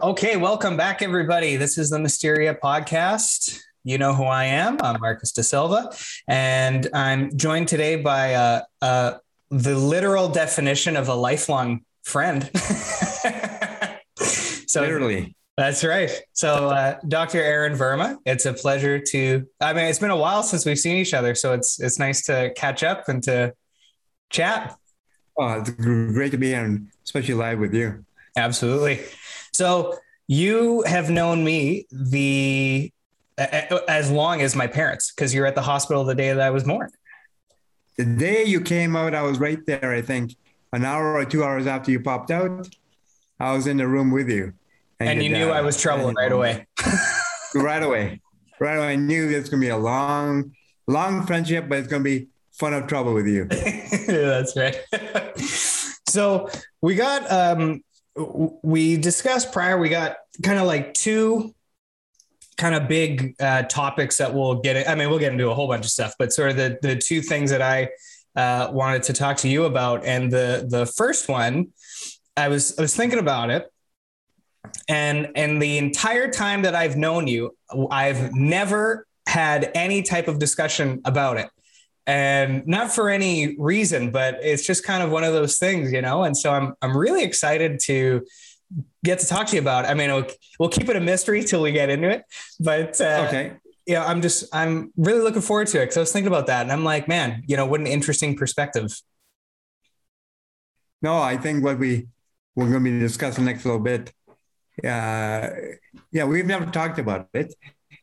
Okay, welcome back, everybody. This is the Mysteria podcast. You know who I am. I'm Marcus De Silva, and I'm joined today by uh, uh, the literal definition of a lifelong friend. so, literally. That's right. So, uh, Dr. Arun Verma, it's a pleasure to. I mean, it's been a while since we've seen each other, so it's it's nice to catch up and to chat. Oh, it's great to be here, especially live with you. Absolutely. So you have known me the as long as my parents because you're at the hospital the day that I was born. The day you came out, I was right there. I think an hour or two hours after you popped out, I was in the room with you. And, and you knew I was trouble right away. right away. Right away. I knew it's going to be a long, long friendship, but it's going to be fun of trouble with you. yeah, That's right. so we got um, we discussed prior, we got kind of like two kind of big uh, topics that we'll get. I mean, we'll get into a whole bunch of stuff, but sort of the the two things that I uh, wanted to talk to you about, and the the first one, I was I was thinking about it, and and the entire time that I've known you, I've never had any type of discussion about it and not for any reason, but it's just kind of one of those things, you know. And so I'm I'm really excited to get to talk to you about. It. I mean, we'll, we'll keep it a mystery till we get into it, but uh, okay. Yeah, I'm just I'm really looking forward to it because I was thinking about that, and I'm like, man, you know, what an interesting perspective. No, I think what we we're going to be discussing next little bit. Uh, yeah, we've never talked about it.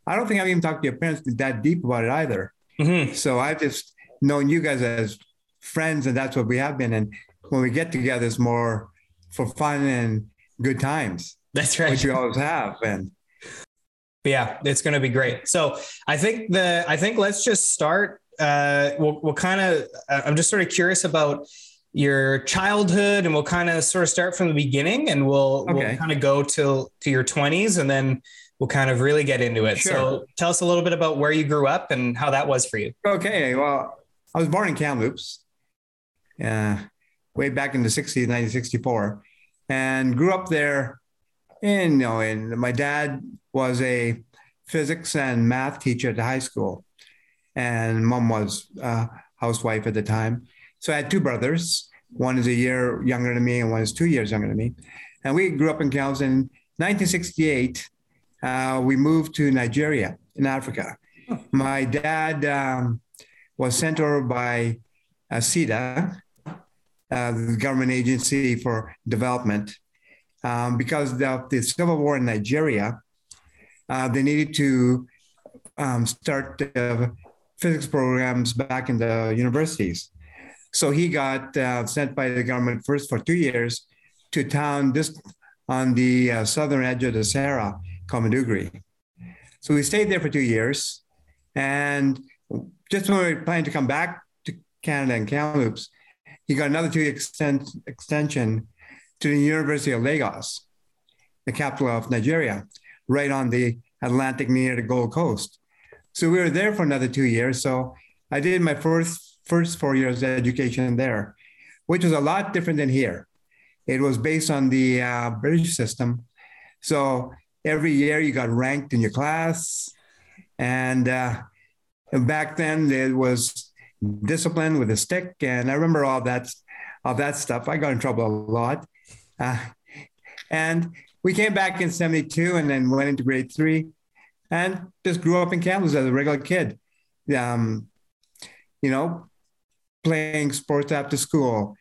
I don't think I've even talked to your parents that deep about it either. Mm-hmm. So I just known you guys as friends, and that's what we have been. And when we get together, it's more for fun and good times. That's right. Which we always have. And yeah, it's going to be great. So I think the I think let's just start. Uh, we'll we'll kind of. Uh, I'm just sort of curious about your childhood, and we'll kind of sort of start from the beginning, and we'll okay. we'll kind of go to to your 20s, and then we'll kind of really get into it. Sure. So tell us a little bit about where you grew up and how that was for you. Okay. Well, I was born in Kamloops, uh, way back in the 60s, 1964, and grew up there. And, you know, and my dad was a physics and math teacher at the high school, and mom was a housewife at the time. So I had two brothers. One is a year younger than me, and one is two years younger than me. And we grew up in Kamloops. In 1968, uh, we moved to Nigeria in Africa. My dad um, was sent over by uh, uh, the government agency for development, um, because of the civil war in Nigeria. Uh, they needed to um, start physics programs back in the universities. So he got uh, sent by the government first for two years to town just on the uh, southern edge of the Sahara called Maiduguri. So we stayed there for two years. And just when we were planning to come back to Canada and Kamloops, he got another two extent, extension to the University of Lagos, the capital of Nigeria, right on the Atlantic near the Gold Coast. So we were there for another two years. So I did my first first four years of education there, which was a lot different than here. It was based on the uh, British system. So every year you got ranked in your class, and uh, back then there was discipline with a stick, and I remember all that all that stuff. I got in trouble a lot, uh, and we came back in '72, and then went into grade three, and just grew up in Kamloops as a regular kid. Um, you know, playing sports after school,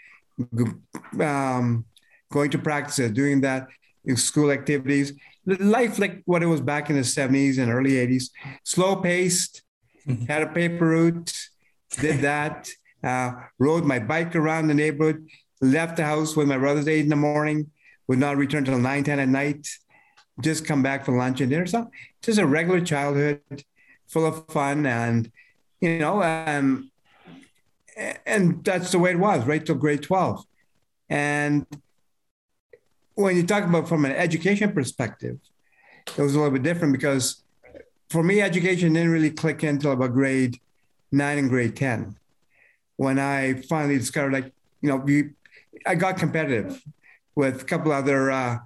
um, going to practices, doing that in school activities. Life like what it was back in the 70s and early 80s, slow paced, Mm-hmm. had a paper route, did that, uh, rode my bike around the neighborhood, left the house with my brothers eight in the morning, would not return till nine, 10 at night, just come back for lunch and dinner. So just a regular childhood full of fun and, you know, um, and that's the way it was right till grade 12. And when you talk about from an education perspective, it was a little bit different because for me, education didn't really click until about grade nine and grade 10. When I finally discovered, like, you know, we, I got competitive with a couple other uh,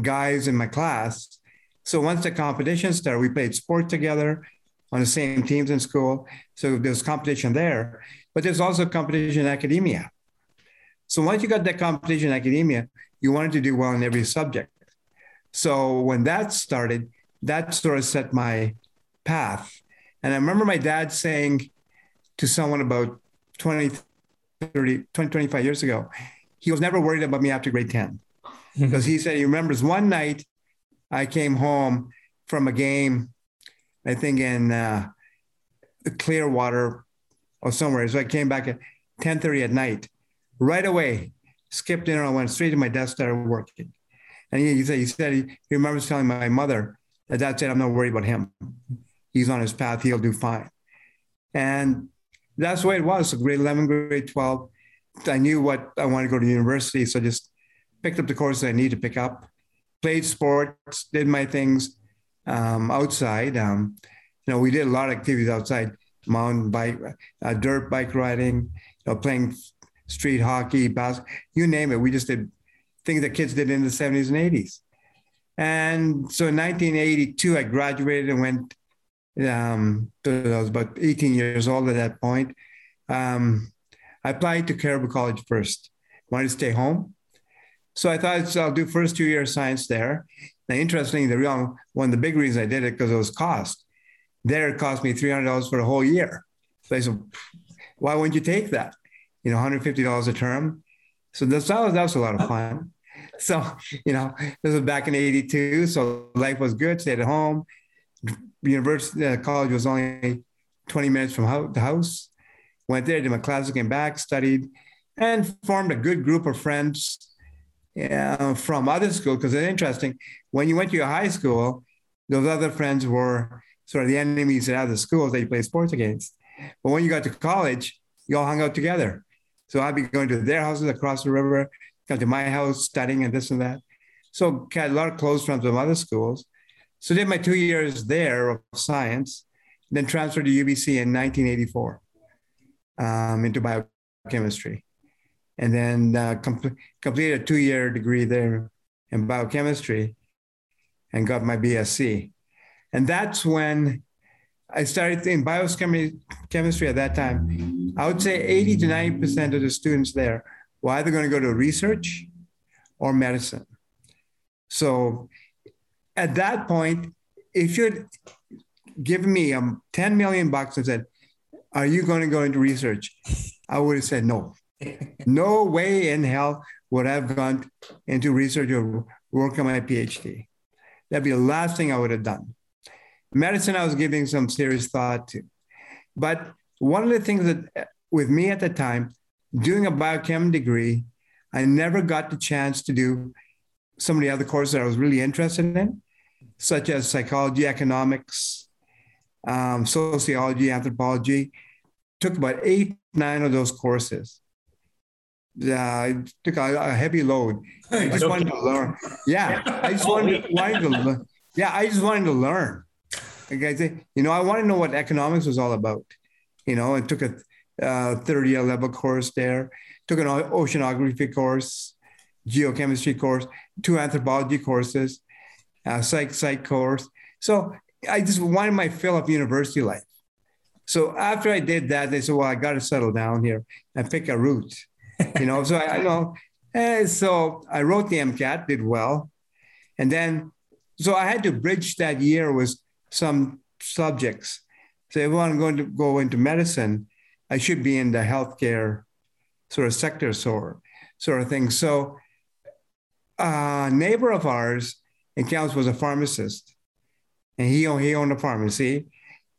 guys in my class. So once the competition started, we played sport together on the same teams in school. So there's competition there, but there's also competition in academia. So once you got that competition in academia, you wanted to do well in every subject. So when that started, that sort of set my path. And I remember my dad saying to someone about 20, 30, 20, 25 years ago, he was never worried about me after grade 10. Because he said he remembers one night I came home from a game, I think in uh, Clearwater or somewhere. So I came back at 10:30 at night. Right away, skipped dinner, I went straight to my desk, started working. And he, he said, he said he, he remembers telling my mother that dad said, I'm not worried about him. He's on his path, he'll do fine. And that's the way it was. So grade 11, grade 12, I knew what I wanted to go to university. So I just picked up the courses I need to pick up, played sports, did my things um, outside. Um, you know, we did a lot of activities outside, mountain bike, uh, dirt bike riding, you know, playing street hockey, basketball, you name it. We just did things that kids did in the 70s and 80s. And so in 1982, I graduated and went, um, I was about 18 years old at that point. Um, I applied to Cariboo College first, wanted to stay home. So I thought I'll do first two years science there. Now, interestingly, the real one of the big reasons I did it because it was cost. There, it cost me three hundred dollars for the whole year. So I said, "Why wouldn't you take that? You know, one hundred fifty dollars a term." So that was that was a lot of fun. So you know, this was back in '82. So life was good. Stayed at home. University uh, college was only twenty minutes from the house. Went there, did my classes, came back, studied, and formed a good group of friends uh, from other schools because it's interesting. When you went to your high school, those other friends were sort of the enemies at other schools that you play sports against. But when you got to college, you all hung out together. So I'd be going to their houses across the river, come to my house, studying and this and that. So had a lot of close friends from other schools. So did my two years there of science, then transferred to UBC in 1984 um, into biochemistry and then uh, com- completed a two-year degree there in biochemistry and got my BSc. And that's when I started in biochemistry at that time. I would say 80 to 90% of the students there were either going to go to research or medicine. So at that point, if you'd given me um, 10 million bucks and said, Are you going to go into research? I would have said no no way in hell would I have gone into research or work on my PhD. That'd be the last thing I would have done. Medicine, I was giving some serious thought to. But one of the things that, with me at the time, doing a biochem degree, I never got the chance to do some of the other courses that I was really interested in, such as psychology, economics, um, sociology, anthropology. Took about eight, nine of those courses yeah, I took a, a heavy load. I just wanted to learn. Yeah, I just wanted, wanted to learn. Yeah, I just wanted to learn. Okay, you know, I want to know what economics was all about. You know, I took a uh, third year level course there, took an oceanography course, geochemistry course, two anthropology courses, a psych psych course. So I just wanted my fill of university life. So after I did that, they said, "Well, I got to settle down here and pick a route." you know, so I, I know. And so I wrote the MCAT, did well. And then, so I had to bridge that year with some subjects. So if I'm going to go into medicine, I should be in the healthcare sort of sector sort, sort of thing. So a neighbor of ours in Kamloops was a pharmacist and he, he owned a pharmacy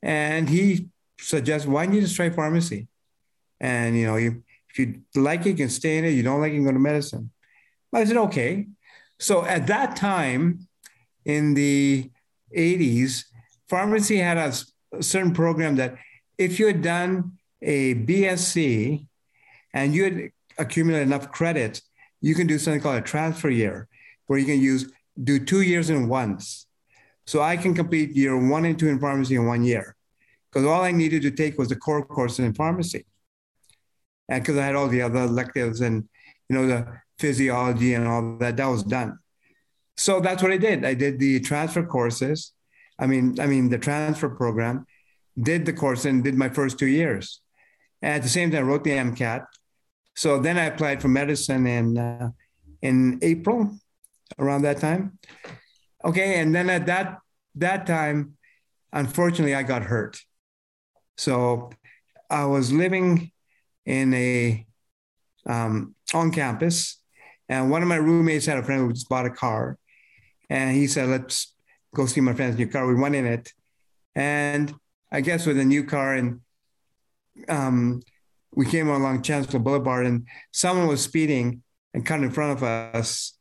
and he suggested, why don't you just try pharmacy? And, you know, you, if you like it, you can stay in it. You don't like it, you can go to medicine. I said, okay. So at that time in the 80s, pharmacy had a, a certain program that if you had done a BSc and you had accumulated enough credit, you can do something called a transfer year, where you can use do two years in once. So I can complete year one and two in pharmacy in one year, because all I needed to take was the core course in pharmacy and because I had all the other electives and you know the physiology and all that, that was done. so that's what I did. I did the transfer courses. I mean, I mean the transfer program, did the course and did my first two years. And at the same time, I wrote the MCAT. So then I applied for medicine in uh, in April, around that time. Okay, and then at that that time, unfortunately, I got hurt. So I was living in a um, on campus, and one of my roommates had a friend who just bought a car, and he said, "Let's go see my friend's new car." We went in it, and I guess with a new car, and um, we came along Chancellor Boulevard, and someone was speeding and cut in front of us,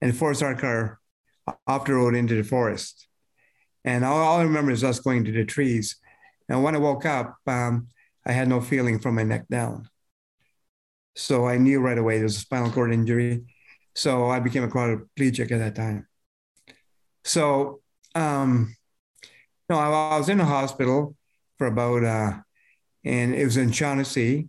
and forced our car off the road into the forest. And all, all I remember is us going to the trees. And when I woke up, um, I had no feeling from my neck down. So I knew right away there was a spinal cord injury. So I became a quadriplegic at that time. So, um, no, I, was in the hospital for about, uh, and it was in Shaughnessy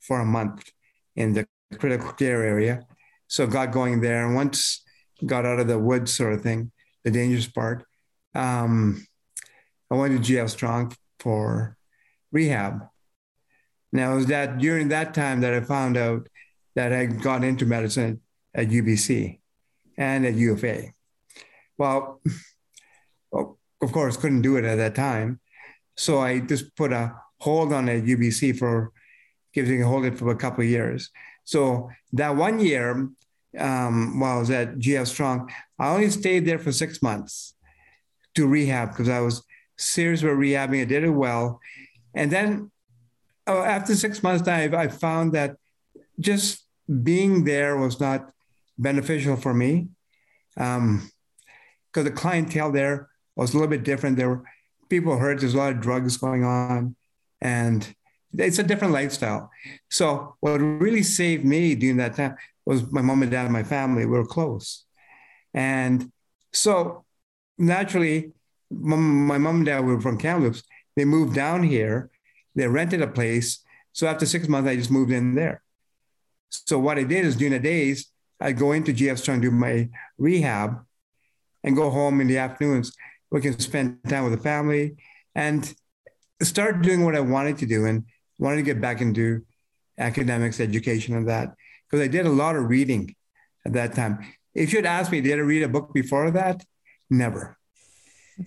for a month in the critical care area. So got going there. And once got out of the woods sort of thing, the dangerous part, um, I went to GF Strong for rehab. Now, it was that during that time that I found out that I got into medicine at UBC and at UFA. Well, of course, couldn't do it at that time. So I just put a hold on at UBC for giving a hold it for a couple of years. So that one year, um, while I was at GF Strong, I only stayed there for six months to rehab because I was serious about rehabbing. I did it well. And then oh, after six months, I, I found that just being there was not beneficial for me because um, the clientele there was a little bit different. There were people hurt. There's a lot of drugs going on, and it's a different lifestyle. So what really saved me during that time was my mom and dad and my family. We were close, and so naturally, my mom and dad were from Kamloops. They moved down here. They rented a place. So after six months, I just moved in there. So what I did is during the days, I'd go into GF Strong to do my rehab and go home in the afternoons. We can spend time with the family and start doing what I wanted to do and wanted to get back into academics, education, and that. Because I did a lot of reading at that time. If you'd asked me, did I read a book before that? Never.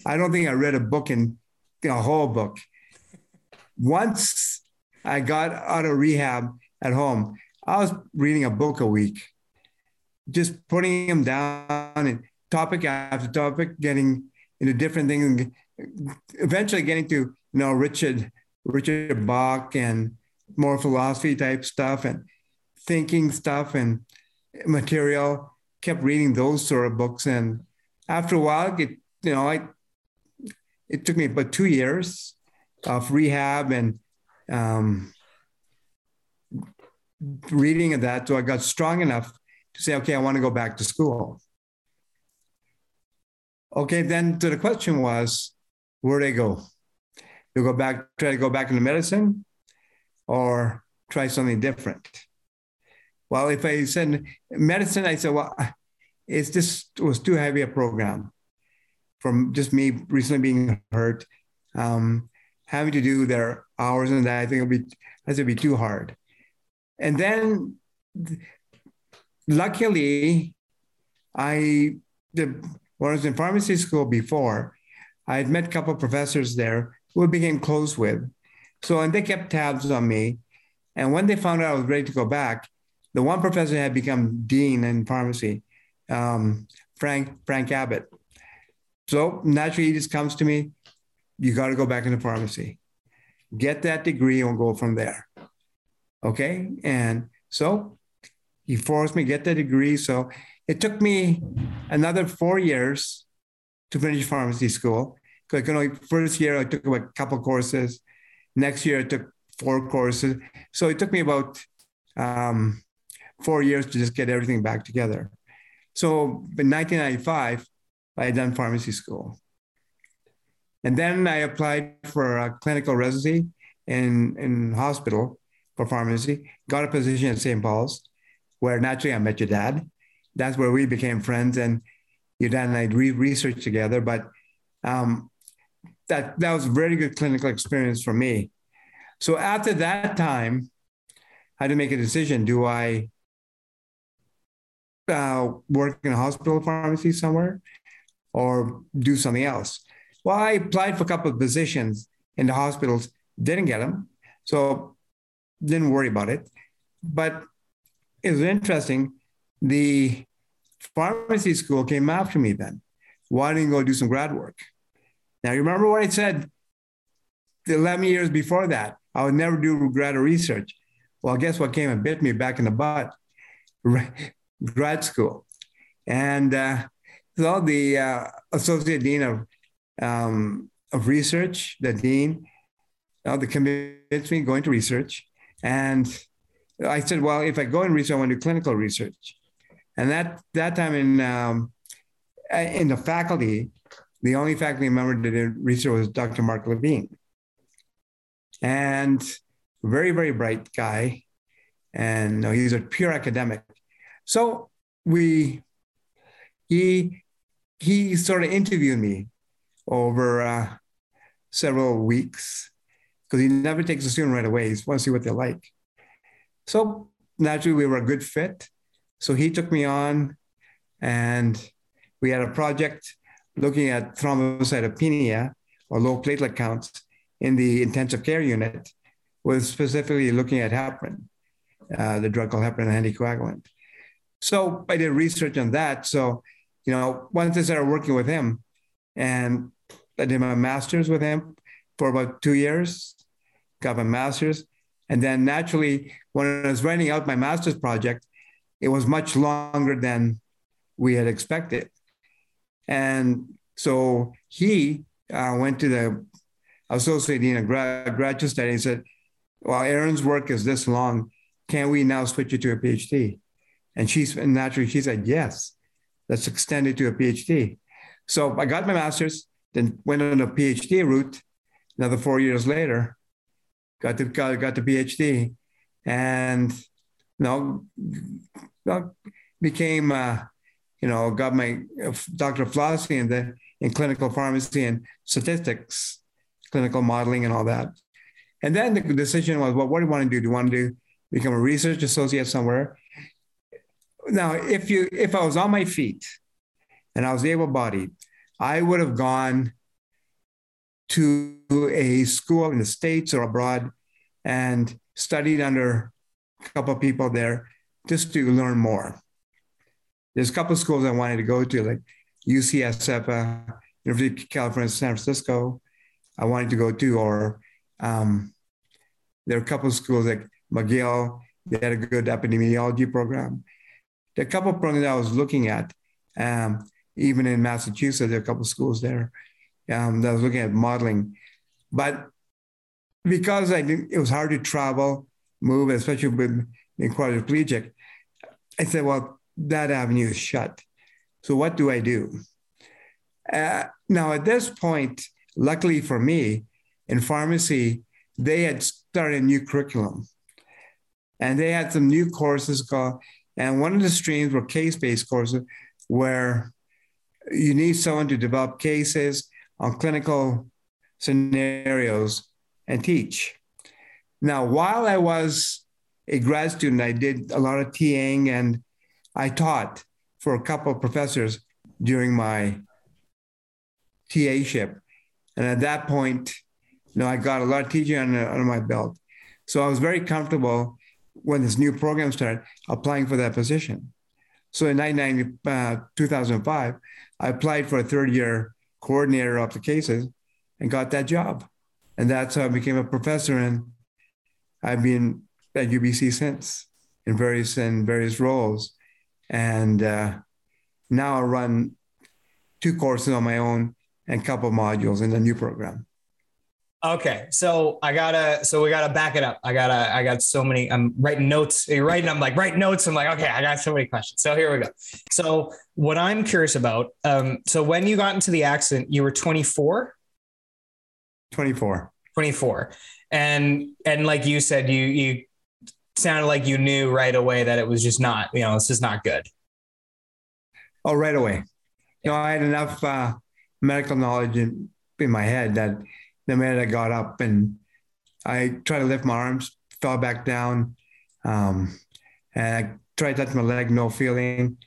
I don't think I read a book in a whole book. Once I got out of rehab at home, I was reading a book a week, just putting them down and topic after topic, getting into different things, eventually getting to you know Richard Richard Bach and more philosophy type stuff and thinking stuff and material. Kept reading those sort of books, and after a while, it you know I it took me about two years of rehab and um, reading of that. So I got strong enough to say, okay, I want to go back to school. Okay, then to the question was, where do I go? You go back, try to go back into medicine or try something different? Well, if I said medicine, I said, well, it's just it was too heavy a program from just me recently being hurt, um, having to do their hours and that, I think it'll be, that's gonna be too hard. And then luckily, I, the, when I was in pharmacy school before, I had met a couple of professors there I became close with. So, and they kept tabs on me. And when they found out I was ready to go back, the one professor had become dean in pharmacy, um, Frank Frank Abbott. So naturally, he just comes to me. You got to go back into pharmacy, get that degree, and go from there. Okay, and so he forced me get that degree. So it took me another four years to finish pharmacy school. Because you know, first year I took a couple courses. Next year I took four courses. So it took me about um, four years to just get everything back together. So in 1995, I had done pharmacy school. And then I applied for a clinical residency in, in hospital for pharmacy, got a position at St. Paul's, where naturally I met your dad. That's where we became friends. And your dad and I read research together, but um, that that was a very good clinical experience for me. So after that time, I had to make a decision: Do I uh, work in a hospital pharmacy somewhere, or do something else? Well, I applied for a couple of positions in the hospitals, didn't get them, so didn't worry about it. But it was interesting. The pharmacy school came after me then. Why didn't you go do some grad work? Now, you remember what I said the 11 years before that? I would never do grad research. Well, guess what came and bit me back in the butt? grad school. And uh, so the uh, associate dean of, um, of research, the dean, uh, the convinced me going to research. And I said, well, if I go in research, I want to do clinical research. And that that time in um, in the faculty, the only faculty member that did research was Dr. Mark Levine, and very very bright guy, and he's a pure academic. So we he he sort of interviewed me over uh, several weeks because he never takes a student right away. He wants to see what they're like. So naturally, we were a good fit. So he took me on, and we had a project looking at thrombocytopenia or low platelet counts in the intensive care unit, was specifically looking at heparin, uh, the drug called heparin anticoagulant. So I did research on that. So, you know, once I started working with him, and I did my master's with him for about two years, got my master's. And then naturally, when I was writing out my master's project, it was much longer than we had expected. And so he uh, went to the associate dean of grad, graduate study and said, well, Arun's work is this long. Can we now switch it to a PhD? And she's and naturally she said, yes, let's extend it to a PhD. So I got my master's, then went on a PhD route. Another four years later, got the got, got the PhD, and you know became, uh, you know, got my uh, doctor of philosophy in the in clinical pharmacy and statistics, clinical modeling, and all that. And then the decision was, well, what do you want to do? Do you want to do, become a research associate somewhere? Now, if you if I was on my feet and I was able-bodied, I would have gone to a school in the states or abroad and studied under a couple of people there just to learn more. There's a couple of schools I wanted to go to, like UCSF, University of California, San Francisco. I wanted to go to, or um, there are a couple of schools like McGill. They had a good epidemiology program. There are a couple of programs I was looking at, um, even in Massachusetts. There are a couple of schools there um, that I was looking at modeling, but because I didn't, it was hard to travel, move, especially with being quadriplegic. I said, well, that avenue is shut. So what do I do? Uh, now, at this point, luckily for me, in pharmacy, they had started a new curriculum. And they had some new courses called, and one of the streams were case based courses where you need someone to develop cases on clinical scenarios and teach. Now, while I was a grad student, I did a lot of TAing and I taught for a couple of professors during my TA ship. And at that point, you know, I got a lot of teaching under, under my belt. So I was very comfortable when this new program started applying for that position. So in uh, 2005, I applied for a third year coordinator of the cases and got that job. And that's how I became a professor. And I've been at UBC since in various in various roles, and uh, now I run two courses on my own and a couple modules in the new program. Okay, so I gotta, so we gotta back it up. I gotta, I got so many. I'm writing notes. You're writing. I'm like writing notes. I'm like, okay, I got so many questions. So here we go. So what I'm curious about. Um, so when you got into the accident, you were 24. 24. 24, and and like you said, you you sounded like you knew right away that it was just not, you know, this is not good. Oh, right away. You know, I had enough uh, medical knowledge in, in my head that the minute I got up and I tried to lift my arms, fell back down, um, and I tried to touch my leg, no feeling.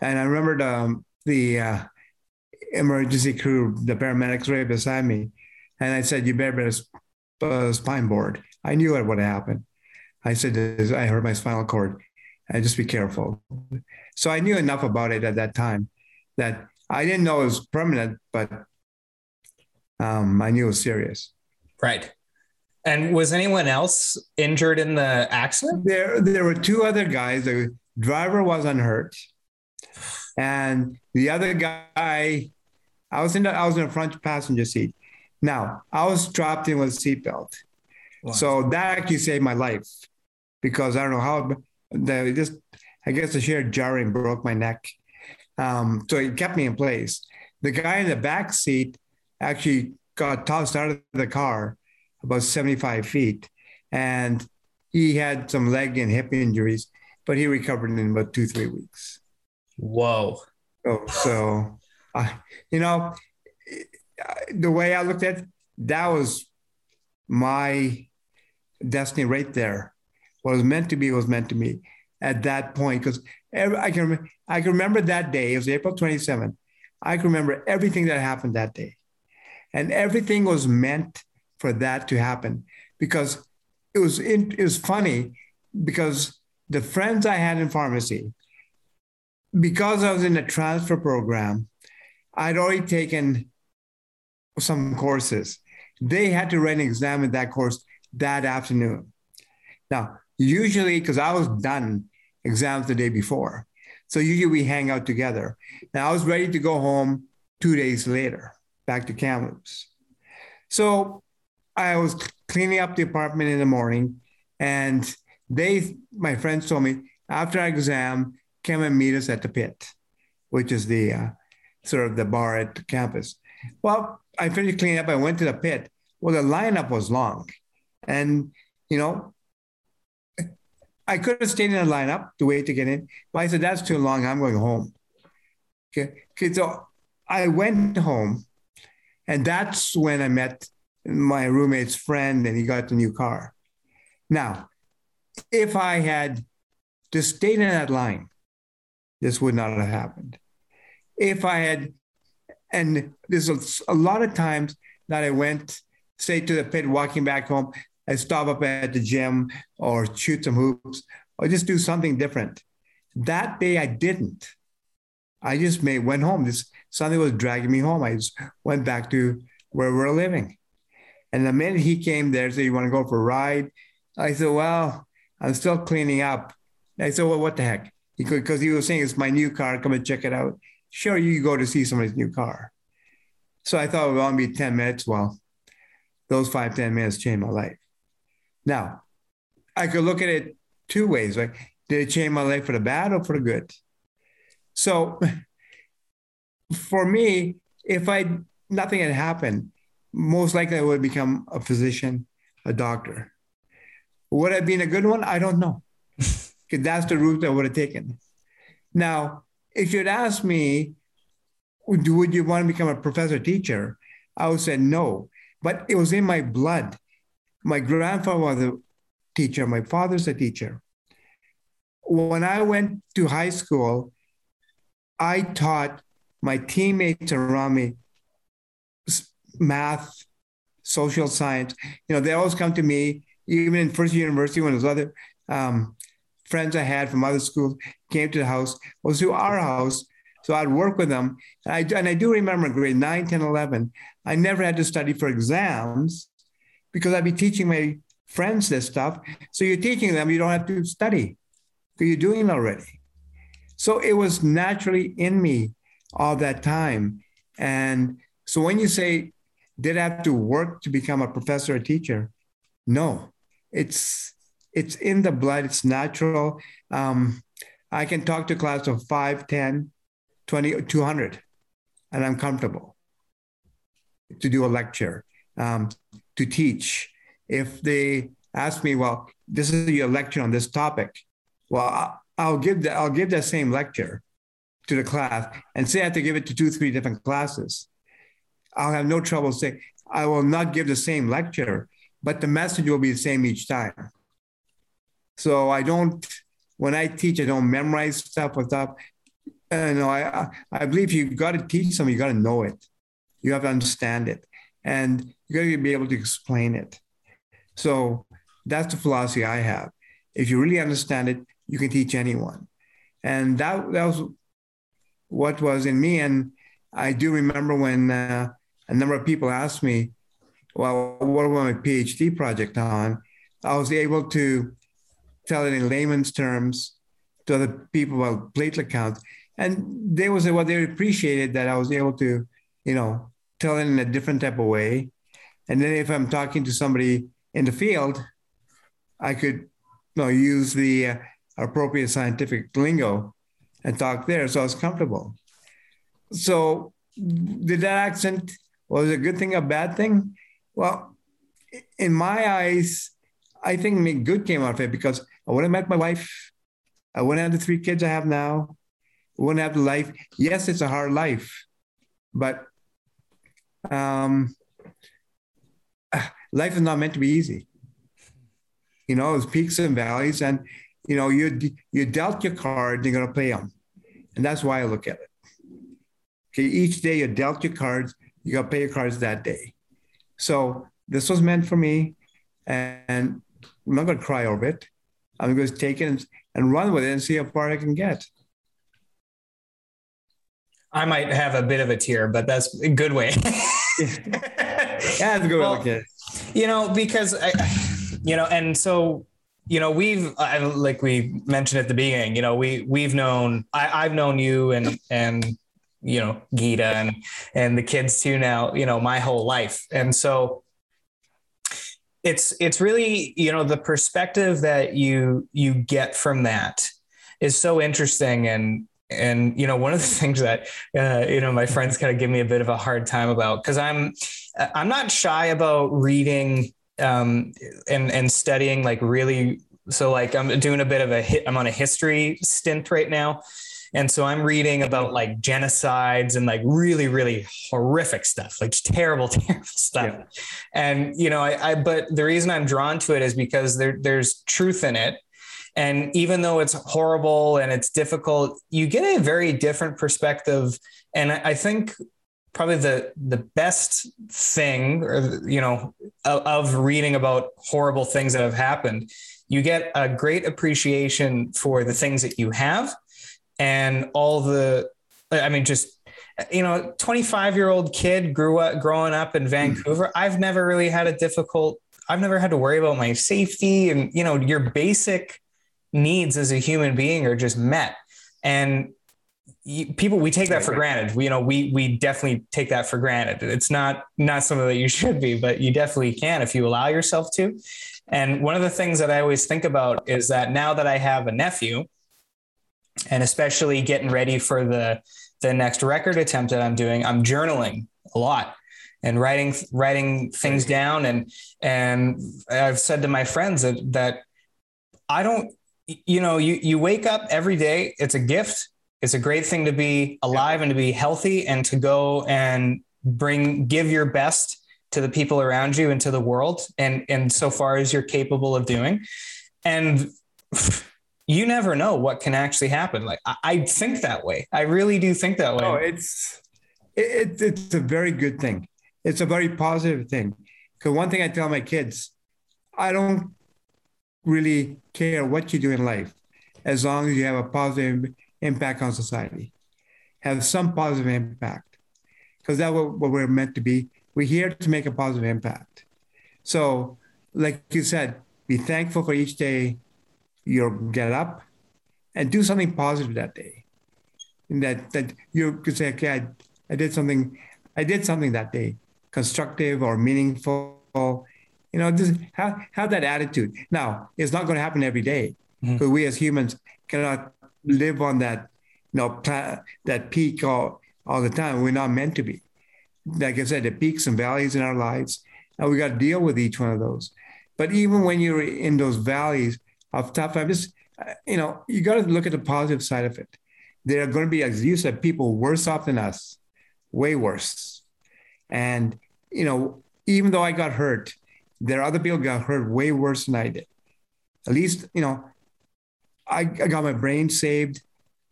And I remembered um, the uh, emergency crew, the paramedics right beside me, and I said, "You better better uh, spine board." I knew what would happen. I said, "I hurt my spinal cord. And just be careful." So I knew enough about it at that time that I didn't know it was permanent, but um, I knew it was serious. Right. And was anyone else injured in the accident? There, there were two other guys. The driver was unhurt, and the other guy, I was in the I was in the front passenger seat. Now I was strapped in with a seatbelt, wow. so that actually saved my life because I don't know how the just I guess the sheer jarring broke my neck, um, so it kept me in place. The guy in the back seat actually got tossed out of the car about 75 feet. And he had some leg and hip injuries, but he recovered in about two, three weeks. Whoa. Oh, so, uh, you know, the way I looked at it, that was my destiny right there. What was meant to be was meant to be at that point. Because I can, I can remember that day. It was April 27th. I can remember everything that happened that day. And everything was meant for that to happen because it was in, it was funny because the friends I had in pharmacy, because I was in a transfer program, I'd already taken some courses. They had to write an exam in that course that afternoon. Now, usually, because I was done exams the day before, so usually we hang out together. Now I was ready to go home two days later, back to Kamloops. So I was cleaning up the apartment in the morning, and they, my friends, told me after our exam, come and meet us at the pit, which is the uh, sort of the bar at the campus. Well, I finished cleaning up. I went to the pit. Well, the lineup was long, and you know, I could have stayed in the lineup to wait to get in, but I said that's too long. I'm going home. Okay, okay. So I went home, and that's when I met my roommate's friend and he got the new car. Now, if I had just stayed in that line, this would not have happened. If I had, and there's a, a lot of times that I went, say, to the pit, walking back home, I stop up at the gym or shoot some hoops or just do something different. That day I didn't. I just made, went home. This something was dragging me home. I just went back to where we're living. And the minute he came there, said, You want to go for a ride? I said, Well, I'm still cleaning up. I said, Well, what the heck? He because he was saying, It's my new car. Come and check it out. Sure, you go to see somebody's new car. So I thought it would only be 10 minutes. Well, those five ten minutes changed my life. Now, I could look at it two ways. Like, did it change my life for the bad or for the good? So for me, if I nothing had happened, most likely I would become a physician, a doctor. Would I have been a good one? I don't know. Because that's the route I would have taken. Now, if you'd asked me, would, would you want to become a professor teacher? I would say no. But it was in my blood. My grandfather was a teacher, my father's a teacher. When I went to high school, I taught my teammates around me math, social science. You know, they always come to me, even in first year university when there's other um, friends I had from other schools came to the house, was to our house. So I'd work with them. And I, and I do remember grade 9, 10, 11, I never had to study for exams because I'd be teaching my friends this stuff. So you're teaching them, you don't have to study because you're doing it already. So it was naturally in me all that time. And so when you say did I have to work to become a professor or teacher? No, it's it's in the blood. It's natural. Um, I can talk to a class of 5, 10, 20, 200, and I'm comfortable to do a lecture, um, to teach. If they ask me, well, this is your lecture on this topic, well, I'll give that I'll give that same lecture to the class and say I have to give it to two, three different classes, I'll have no trouble saying I will not give the same lecture, but the message will be the same each time. So I don't, when I teach, I don't memorize stuff or stuff. And no, I, I believe you've got to teach something, You've got to know it. You have to understand it. And you got to be able to explain it. So that's the philosophy I have. If you really understand it, you can teach anyone. And that, that was what was in me. And I do remember when uh, a number of people asked me, well, what was my PhD project on? I was able to tell it in layman's terms to other people about platelet counts. And they was what they appreciated that I was able to, you know, tell it in a different type of way. And then if I'm talking to somebody in the field, I could you know, use the uh, appropriate scientific lingo and talk there. So I was comfortable. So did that accent was a good thing, a bad thing? Well, in my eyes, I think good came out of it because I wouldn't have met my wife. I wouldn't have the three kids I have now. I wouldn't have the life. Yes, it's a hard life, but um, life is not meant to be easy. You know, it's peaks and valleys, and you know, you you dealt your cards, you're gonna play them, and that's why I look at it. Okay, each day you dealt your cards, you got to pay your cards that day. So this was meant for me, and I'm not gonna cry over it. I'm to take it and run with it and see how far I can get. I might have a bit of a tear, but that's a good way. yeah, that's a good well, way. You know, because I, you know, and so you know we've like we mentioned at the beginning you know we we've known I, i've known you and and you know gita and and the kids too now you know my whole life and so it's it's really you know the perspective that you you get from that is so interesting and and you know one of the things that uh, you know my friends kind of give me a bit of a hard time about because i'm i'm not shy about reading um, and and studying like really so like i'm doing a bit of a hit i'm on a history stint right now and so I'm reading about like genocides and like really, really horrific stuff, like terrible, terrible stuff. Yeah. And, you know, I, I, but the reason I'm drawn to it is because there, there's truth in it. And even though it's horrible and it's difficult, you get a very different perspective. And I, think probably the the best thing or you know of, of, reading about horrible things that have happened you get a great appreciation for the things that you have and all the i mean just you know 25 year old kid grew up growing up in hmm. vancouver i've never really had a difficult i've never had to worry about my safety and you know your basic needs as a human being are just met. And people we take that for granted. We, you know we we definitely take that for granted. It's not not something that you should be but you definitely can if you allow yourself to. And one of the things that i always think about is that now that i have a nephew and especially getting ready for the the next record attempt that I'm doing, I'm journaling a lot and writing writing things down. And and I've said to my friends that that I don't you know you you wake up every day it's a gift it's a great thing to be alive and to be healthy and to go and bring give your best to the people around you and to the world and and so far as you're capable of doing and you never know what can actually happen. Like I, I think that way. I really do think that way. Oh, it's it, it's a very good thing. It's a very positive thing. Because one thing I tell my kids, I don't really care what you do in life, as long as you have a positive impact on society, have some positive impact, because that's what, what we're meant to be. We're here to make a positive impact. So, like you said, be thankful for each day you get up and do something positive that day. And that that you could say, okay, I, I did something, I did something that day, constructive or meaningful. You know, just have, have that attitude. Now, it's not going to happen every day, mm-hmm. but we as humans cannot live on that, you know, that peak all, all the time. We're not meant to be. Like I said, the peaks and valleys in our lives, and we got to deal with each one of those. But even when you're in those valleys, of tough. I'm just, you know, you got to look at the positive side of it. there are going to be, as you said, people worse off than us, way worse. And, you know, even though I got hurt, there are other people got hurt way worse than I did. At least, you know, I, I got my brain saved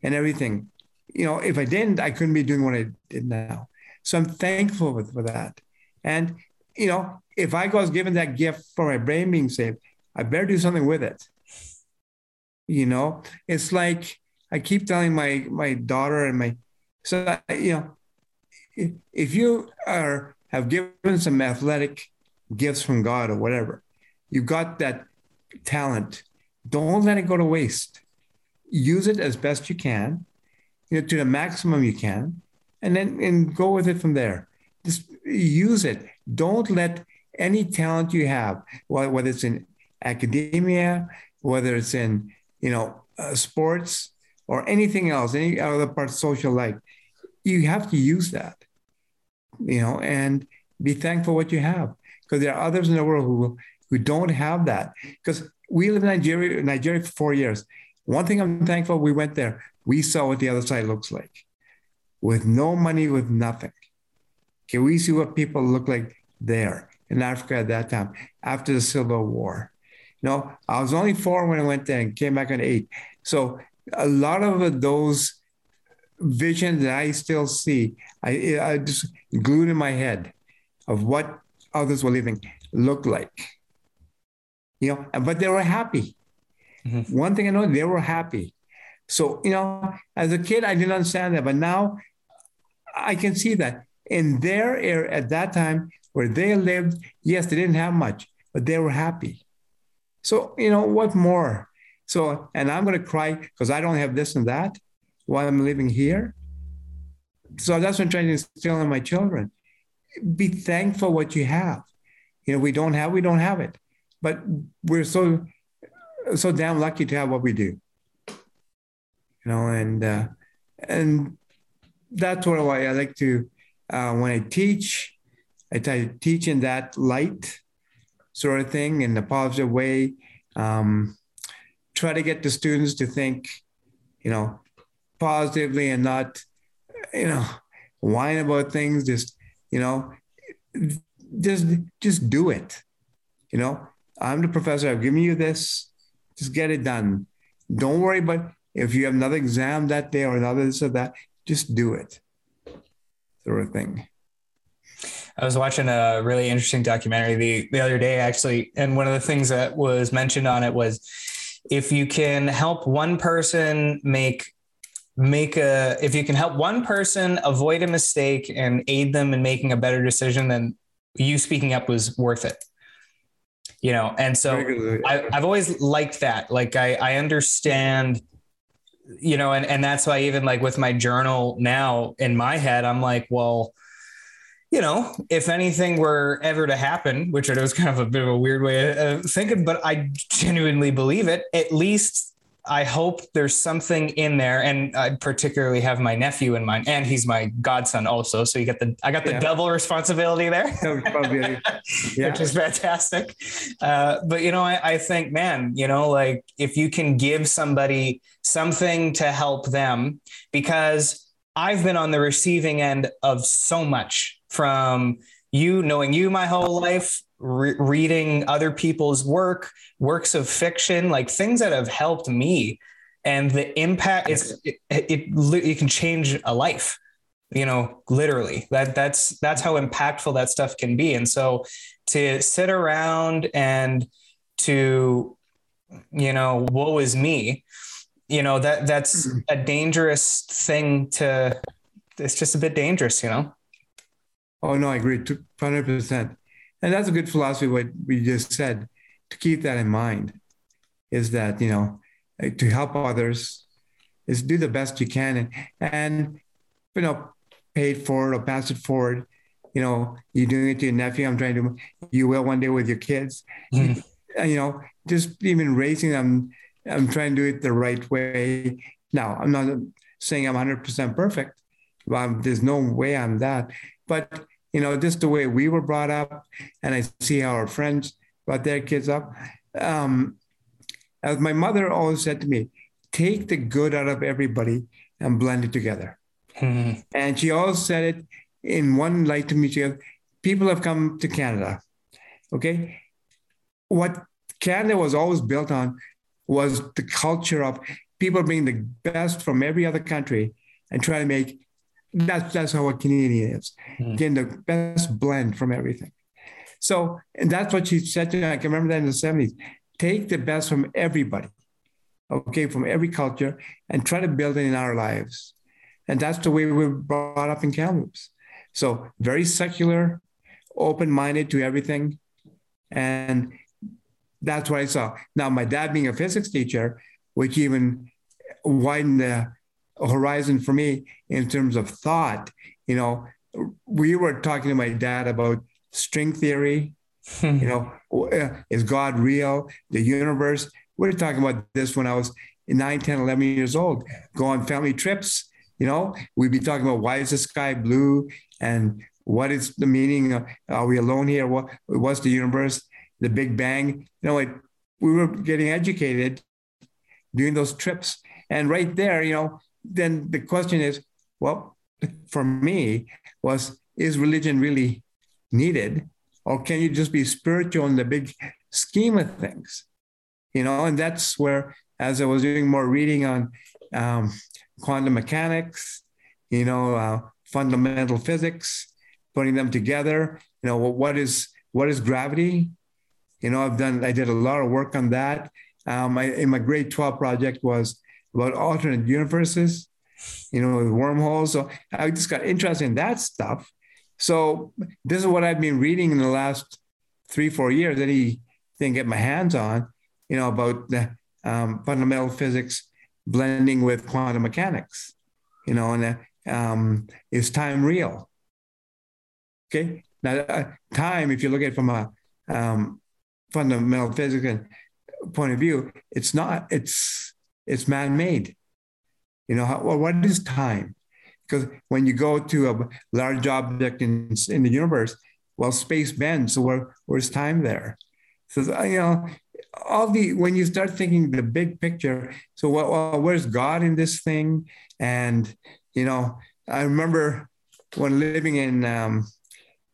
and everything. You know, if I didn't, I couldn't be doing what I did now. So I'm thankful for, for that. And, you know, if I was given that gift for my brain being saved, I better do something with it. You know, it's like I keep telling my my daughter and my so you know, if you are have given some athletic gifts from God or whatever, you've got that talent. Don't let it go to waste. Use it as best you can, you know, to the maximum you can, and then and go with it from there. Just use it. Don't let any talent you have, whether it's in academia, whether it's in you know uh, sports or anything else, any other part of social life, you have to use that. You know, and be thankful what you have, because there are others in the world who who don't have that. Because we live in Nigeria, Nigeria for four years. One thing I'm thankful we went there. We saw what the other side looks like, with no money, with nothing. Okay, we see what people look like there in Africa at that time after the Civil War. You know, I was only four when I went there and came back at eight. So a lot of those visions that I still see, I, I just glued in my head of what others were living look like. You know, but they were happy. Mm-hmm. One thing I know, they were happy. So, you know, as a kid, I didn't understand that, but now I can see that in their area at that time where they lived, yes, they didn't have much, but they were happy. So, you know, what more? So, and I'm going to cry because I don't have this and that while I'm living here. So that's what I'm trying to instill in my children. Be thankful what you have. You know, we don't have, we don't have it, but we're so, so damn lucky to have what we do. You know, and, uh, and that's what I, I like to, uh, when I teach, I try to teach in that light sort of thing in a positive way. Um, try to get the students to think, you know, positively and not, you know, whine about things. Just, you know, just just do it. You know, I'm the professor. I've given you this. Just get it done. Don't worry about if you have another exam that day or another this or that. Just do it, sort of thing. I was watching a really interesting documentary the, the other day, actually. And one of the things that was mentioned on it was if you can help one person make make a if you can help one person avoid a mistake and aid them in making a better decision then you speaking up was worth it. You know and so I, have always liked that. Like I, I understand you know and, and that's why even like with my journal now in my head i'm like well you know, if anything were ever to happen, which it was kind of a bit of a weird way of thinking, but I genuinely believe it, at least I hope there's something in there. And I particularly have my nephew in mind, and he's my godson also. So you get the, I got the yeah. double responsibility there, yeah. which is fantastic. Uh, but, you know, I, I think, man, you know, like if you can give somebody something to help them, because I've been on the receiving end of so much from you knowing you my whole life, re- reading other people's work, works of fiction, like things that have helped me. And the impact is it, it, it, can change a life you know literally that that's that's how impactful that stuff can be and so to sit around and to you know woe is me you know that that's mm-hmm. a dangerous thing to it's just a bit dangerous you know Oh no, I agree, hundred percent. And that's a good philosophy. What we just said to keep that in mind is that you know to help others is do the best you can and and you know pay it forward or pass it forward. You know, you're doing it to your nephew. I'm trying to. You will one day with your kids. Mm. You know, just even raising them. I'm trying to do it the right way. Now, I'm not saying I'm 100% perfect. Well, there's no way I'm that. But you know, just the way we were brought up, and I see how our friends brought their kids up. Um, as my mother always said to me, take the good out of everybody and blend it together. Mhm. And she always said it in one light to me. She goes, people have come to Canada. Okay. What Canada was always built on was the culture of people bringing the best from every other country and trying to make that's that's how a Canadian is. Hmm. Getting the best blend from everything. So and that's what she said to me. I can remember that in the 70s. Take the best from everybody. Okay, from every culture and try to build it in our lives. And that's the way we were brought up in Kamloops. So very secular, open-minded to everything. And that's what I saw. Now, my dad being a physics teacher, which even widened the horizon for me in terms of thought. You know, we were talking to my dad about string theory. You know, uh, is God real? The universe. We were talking about this when I was 9, 10, 11 years old. Go on family trips. You know, we'd be talking about why is the sky blue and what is the meaning? Of, are we alone here? What what's the universe? The Big Bang. You know, it, we were getting educated doing those trips, and right there, you know, then the question is, well, for me, was is religion really needed, or can you just be spiritual in the big scheme of things? You know, and that's where, as I was doing more reading on um, quantum mechanics, you know, uh, fundamental physics, putting them together. You know, what is what is gravity? You know, I've done. I did a lot of work on that. Um, I, in my grade twelve project was about alternate universes. You know, with wormholes. So I just got interested in that stuff. So this is what I've been reading in the last three, four years that he didn't get my hands on. You know, about the um, fundamental physics blending with quantum mechanics. You know, and um, is time real? Okay. Now, uh, time, if you look at it from a um, fundamental physics point of view, it's not. It's it's man-made. You know, how, well, what is time? Because when you go to a large object in, in the universe, well, space bends. So where, where's time there? So you know, all the when you start thinking the big picture. So well where's God in this thing? And you know, I remember when living in um,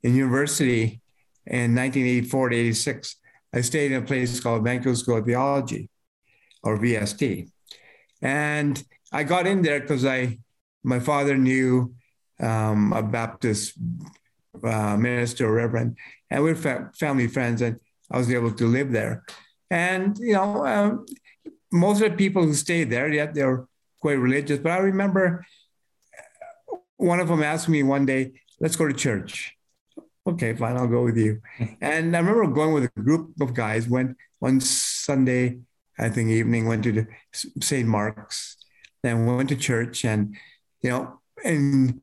in university in 1984 to 86, I stayed in a place called Vancouver School of Theology, or VST, and I got in there because I my father knew um, a Baptist uh, minister or reverend, and we are fa- family friends, and I was able to live there. And you know, um, most of the people who stayed there, yeah, they're quite religious. But I remember one of them asked me one day, "Let's go to church." Okay, fine, I'll go with you. And I remember going with a group of guys. Went one Sunday, I think evening, went to St. Mark's, then went to church, and you know, and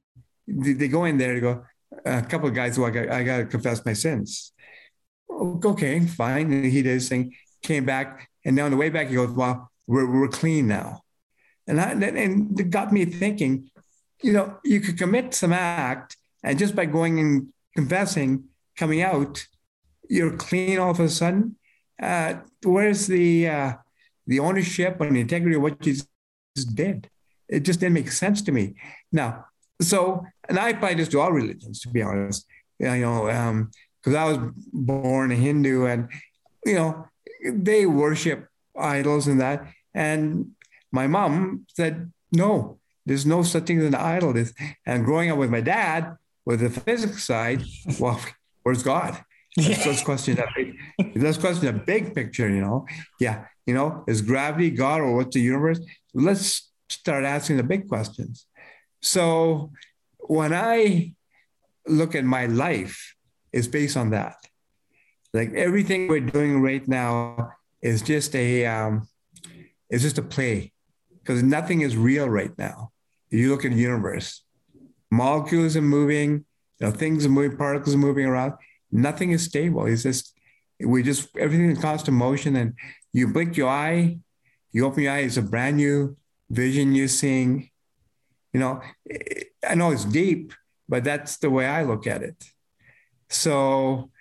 they go in there to go. A couple of guys, who I got, I got to confess my sins. Okay, fine. And he did his thing, came back, and now on the way back, he goes, "Well, we're we're clean now," and I, and it got me thinking. You know, you could commit some act, and just by going and confessing, coming out, you're clean all of a sudden. Uh, where's the uh, the ownership and the integrity of what just did? It just didn't make sense to me. Now, so and I apply this to all religions, to be honest. You know, because um, I was born a Hindu, and you know, they worship idols and that. And my mom said, "No, there's no such thing as an idol." And growing up with my dad, with the physics side, well, where's God? Let's, question that. Big, let's question a big picture. You know, yeah. You know, is gravity God or what's the universe? Let's start asking the big questions. So when I look at my life, it's based on that. Like everything we're doing right now is just a um, it's just a play because nothing is real right now. If you look at the universe, molecules are moving, you know, things are moving, particles are moving around. Nothing is stable. It's just we just everything in constant motion. And you blink your eye, you open your eye, it's a brand new vision you're seeing. You know, I know it's deep, but that's the way I look at it. So,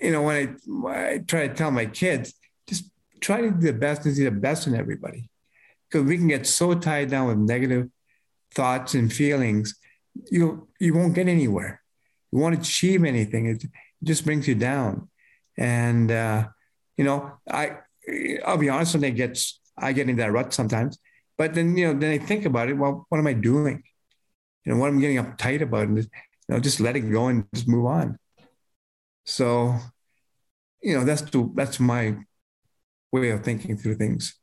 you know, when I, I try to tell my kids, just try to do the best and see the best in everybody. Because we can get so tied down with negative thoughts and feelings, you you won't get anywhere. You won't achieve anything. Just brings you down. And uh, you know, I I'll be honest when I get I get into that rut sometimes. But then you know, then I think about it. Well, what am I doing? You know, what I'm getting uptight about, and you know, just let it go and just move on. So, you know, that's the, that's my way of thinking through things.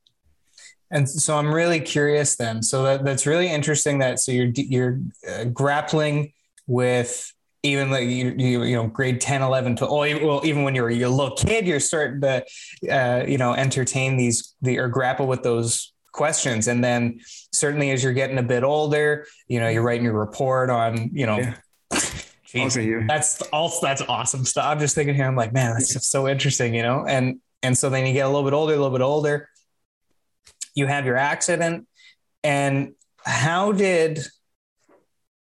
And so I'm really curious then. So that, that's really interesting that so you're you're uh, grappling with even like you, you, you know grade 10 11 12 well even when you're a little kid you're starting to uh, you know entertain these the or grapple with those questions. And then certainly as you're getting a bit older you know you're writing your report on you know yeah. Geez, that's all that's awesome stuff. I'm just thinking here i'm like man that's just so interesting you know? And and so then you get a little bit older a little bit older you have your accident. And how did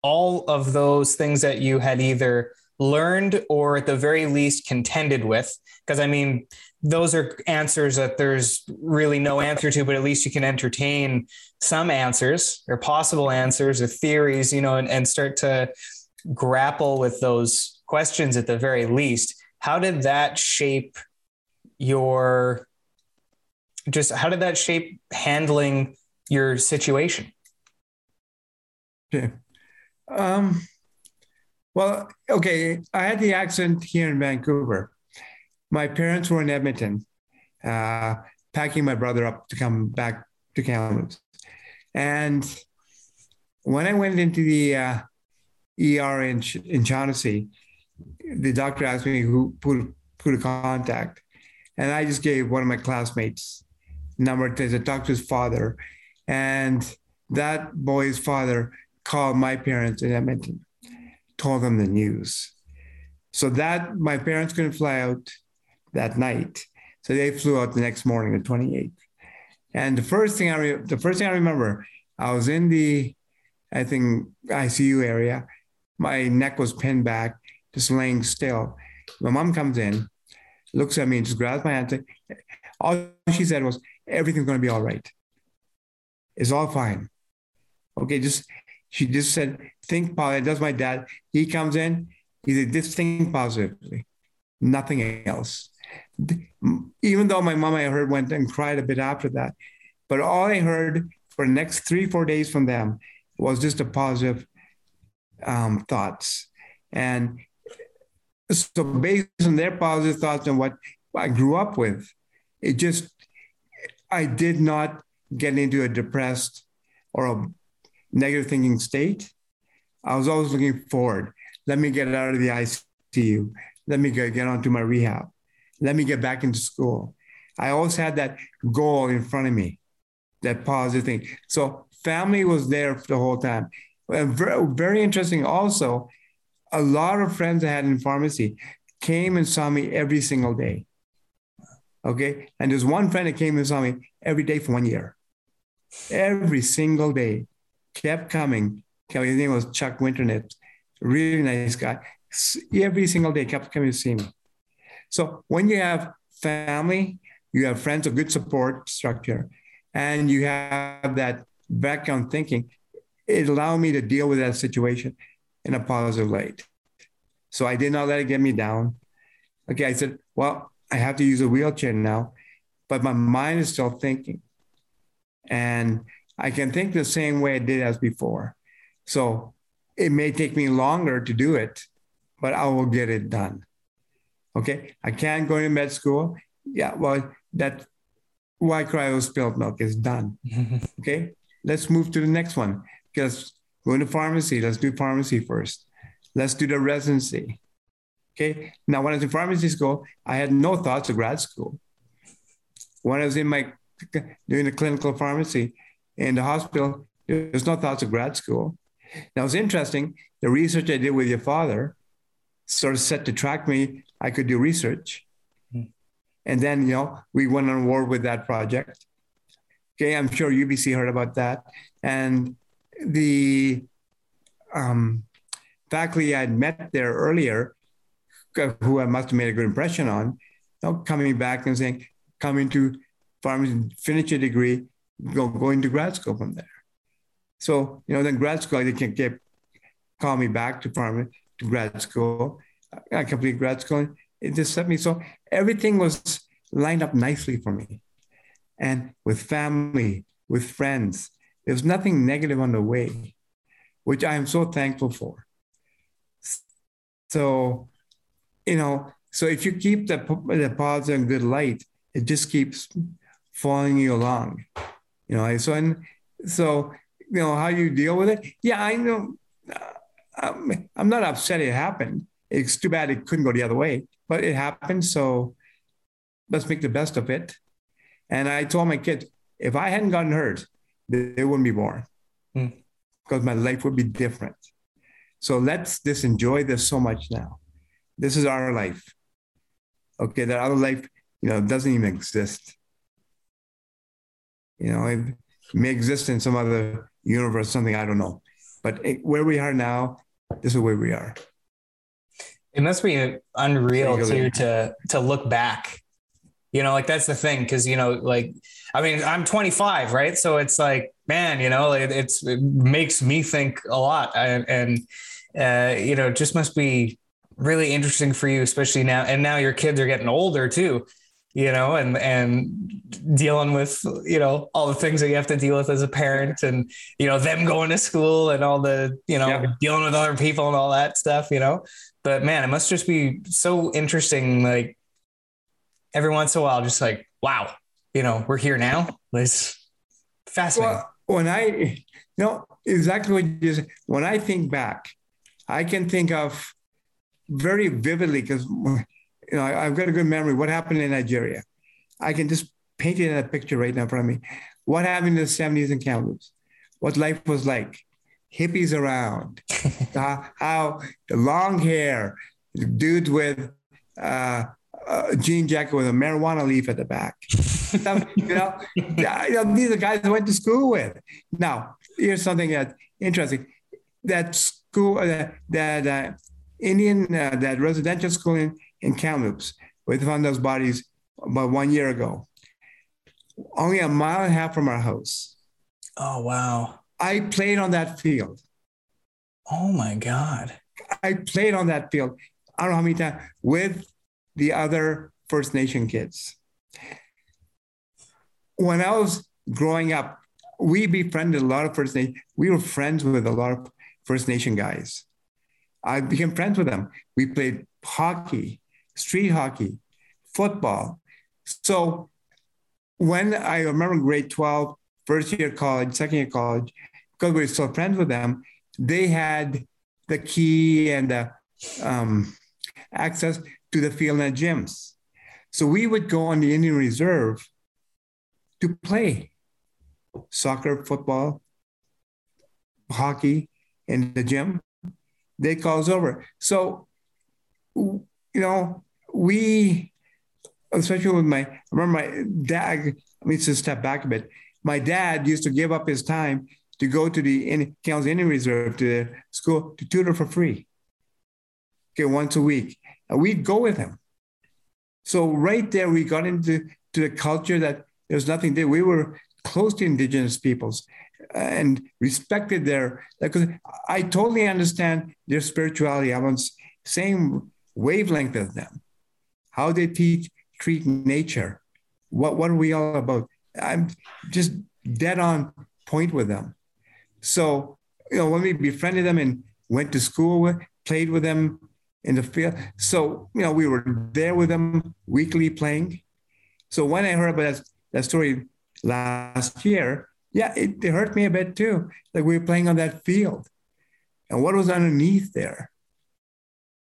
all of those things that you had either learned or at the very least contended with. Because i mean those are answers that there's really no answer to but at least you can entertain some answers or possible answers or theories you know and, and start to grapple with those questions at the very least. How did that shape your just how did that shape handling your situation? Okay um, well, okay. I had the accident here in Vancouver. My parents were in Edmonton, uh, packing my brother up to come back to Kamloops. And when I went into the uh, ER in, in Shaughnessy, the doctor asked me who put, a contact. And I just gave one of my classmates number to the doctor's father. And that boy's father called my parents in Edmonton, told them the news. So that my parents couldn't fly out that night. So they flew out the next morning, the 28th. And the first thing I re- the first thing I remember, I was in the, I think ICU area. My neck was pinned back, just laying still. My mom comes in, looks at me, and just grabs my hand. All she said was, "Everything's going to be all right. It's all fine. Okay, just she just said, think positive. That's my dad. He comes in, he said, just think positively, nothing else. Even though my mom, I heard, went and cried a bit after that. But all I heard for the next three, four days from them was just a positive um, thoughts. And so based on their positive thoughts and what I grew up with, it just, I did not get into a depressed or a negative thinking state, I was always looking forward. Let me get out of the ICU. Let me get, get onto my rehab. Let me get back into school. I always had that goal in front of me, that positive thing. So family was there the whole time. And very, very interesting also, a lot of friends I had in pharmacy came and saw me every single day. Okay. And there's one friend that came and saw me every day for one year. Every single day kept coming. His name was Chuck Winternet, really nice guy. Every single day kept coming to see me. So when you have family, you have friends, a good support structure, and you have that background thinking, it allowed me to deal with that situation in a positive light. So I did not let it get me down. Okay, I said, well, I have to use a wheelchair now, but my mind is still thinking. And I can think the same way I did as before. So it may take me longer to do it, but I will get it done. Okay. I can't go to med school. Yeah. Well, that why cryo spilled milk is done. okay. Let's move to the next one because going to pharmacy, let's do pharmacy first. Let's do the residency. Okay. Now, when I was in pharmacy school, I had no thoughts of grad school. When I was in my doing the clinical pharmacy, in the hospital, there's no thoughts of grad school. Now it's interesting. The research I did with your father sort of set to track me. I could do research. Hmm. And then, you know, we went on war with that project. Okay, I'm sure UBC heard about that. And the um, faculty I'd met there earlier, who I must have made a good impression on, you know, coming back and saying, coming to pharmacy, finish your degree, go, go into grad school from there. So, you know, then grad school, they can get call me back to farming to grad school. I completed grad school. It just set me. So everything was lined up nicely for me. And with family, with friends, there's nothing negative on the way, which I am so thankful for. So, you know, so if you keep the, the positive and good light, it just keeps following you along. You know, so and so you know how you deal with it. Yeah, I know. I'm, uh, I'm not upset it happened. It's too bad it couldn't go the other way, but it happened. So let's make the best of it. And I told my kids, if I hadn't gotten hurt, they wouldn't be born because hmm. my life would be different. So let's just enjoy this so much now. This is our life. Okay, that other life, you know, doesn't even exist. You know, it may exist in some other universe, something I don't know. But it, where we are now, this is where we are. It must be unreal too to to look back. You know, like that's the thing, because you know, like I mean, I'm 25, right? So it's like, man, you know, it, it's it makes me think a lot, and, and uh, you know, just must be really interesting for you, especially now. And now your kids are getting older too you know, and and dealing with you know all the things that you have to deal with as a parent, and you know them going to school and all the you know yeah. dealing with other people and all that stuff, you know. But man, it must just be so interesting. Like every once in a while, just like wow, you know, we're here now. It's fascinating. Well, when I, you know, exactly what you said. When I think back, I can think of very vividly because you know, I, have got a good memory. What happened in Nigeria? I can just paint it in a picture right now in front of me. What happened in the 70s in Kamloops? What life was like? Hippies around, uh, how the long hair, dudes with uh, a jean jacket with a marijuana leaf at the back. you, know, you know, these are guys I went to school with. Now, here's something that's interesting. That school, uh, that uh, Indian, uh, that residential school in, in Kamloops. We found those bodies about one year ago, only a mile and a half from our house. Oh, wow. I played on that field. Oh, my God. I played on that field. I don't know how many times with the other First Nation kids. When I was growing up, we befriended a lot of First Nation. We were friends with a lot of First Nation guys. I became friends with them. We played hockey street hockey, football. So when I remember grade 12, first year college, second year college, because we were still friends with them, they had the key and the um, access to the field and the gyms. So we would go on the Indian Reserve to play soccer, football, hockey in the gym. They call us over. So you know, we, especially with my, I remember my dad, let me just step back a bit. My dad used to give up his time to go to the in, Indian Reserve to school to tutor for free. Okay, once a week. And we'd go with him. So right there, we got into to the culture that there's nothing there. We were close to indigenous peoples uh, and respected their like I totally understand their spirituality. I was same wavelength of them, how they teach, treat nature. What, what are we all about? I'm just dead on point with them. So, you know, when we befriended them and went to school with, played with them in the field. So, you know, we were there with them weekly playing. So when I heard about that, that story last year, yeah, it, it hurt me a bit too. Like we were playing on that field. And what was underneath there?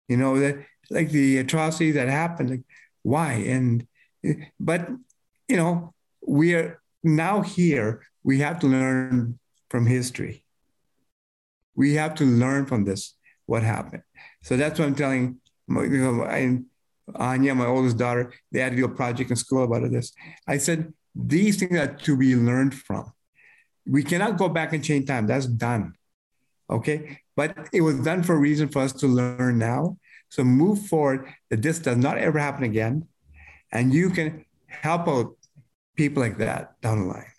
You know, that like the atrocities that happened. Like, why? And but you know, we are now here. We have to learn from history. We have to learn from this what happened. So that's what I'm telling. You know, I, Anya, my oldest daughter, they had to do a project in school about this. I said these things are to be learned from. We cannot go back and change time. That's done. Okay. But it was done for a reason for us to learn now. So move forward that this does not ever happen again. And you can help out people like that down the line.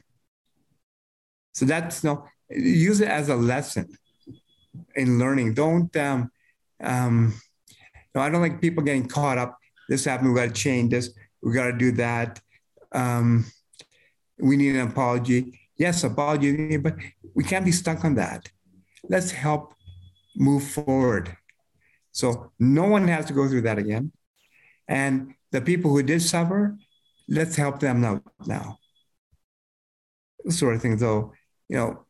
So that's you know, use it as a lesson in learning. Don't, um, um, no, I don't like people getting caught up. This happened. We got to change this. We got to do that. Um, we need an apology. Yes, apology, but we can't be stuck on that. Let's help move forward. So no one has to go through that again. And the people who did suffer, let's help them out now. Sort of thing. So, you know,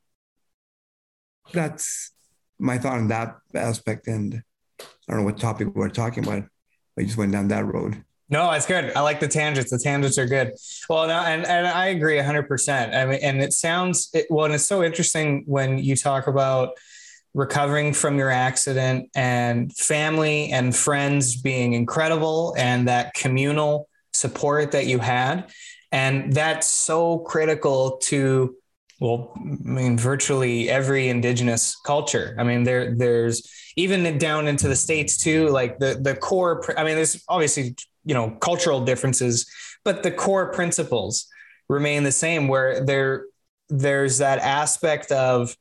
that's my thought on that aspect. And I don't know what topic we're talking about. I just went down that road. No, it's good. I like the tangents. The tangents are good. Well, no, and, and I agree 100%. I mean, and it sounds, it, well, and it's so interesting when you talk about recovering from your accident and family and friends being incredible and that communal support that you had. And that's so critical to, well, I mean, virtually every indigenous culture. I mean, there, there's even down into the States too, like the, the core, I mean, there's obviously, you know, cultural differences, but the core principles remain the same where there, there's that aspect of,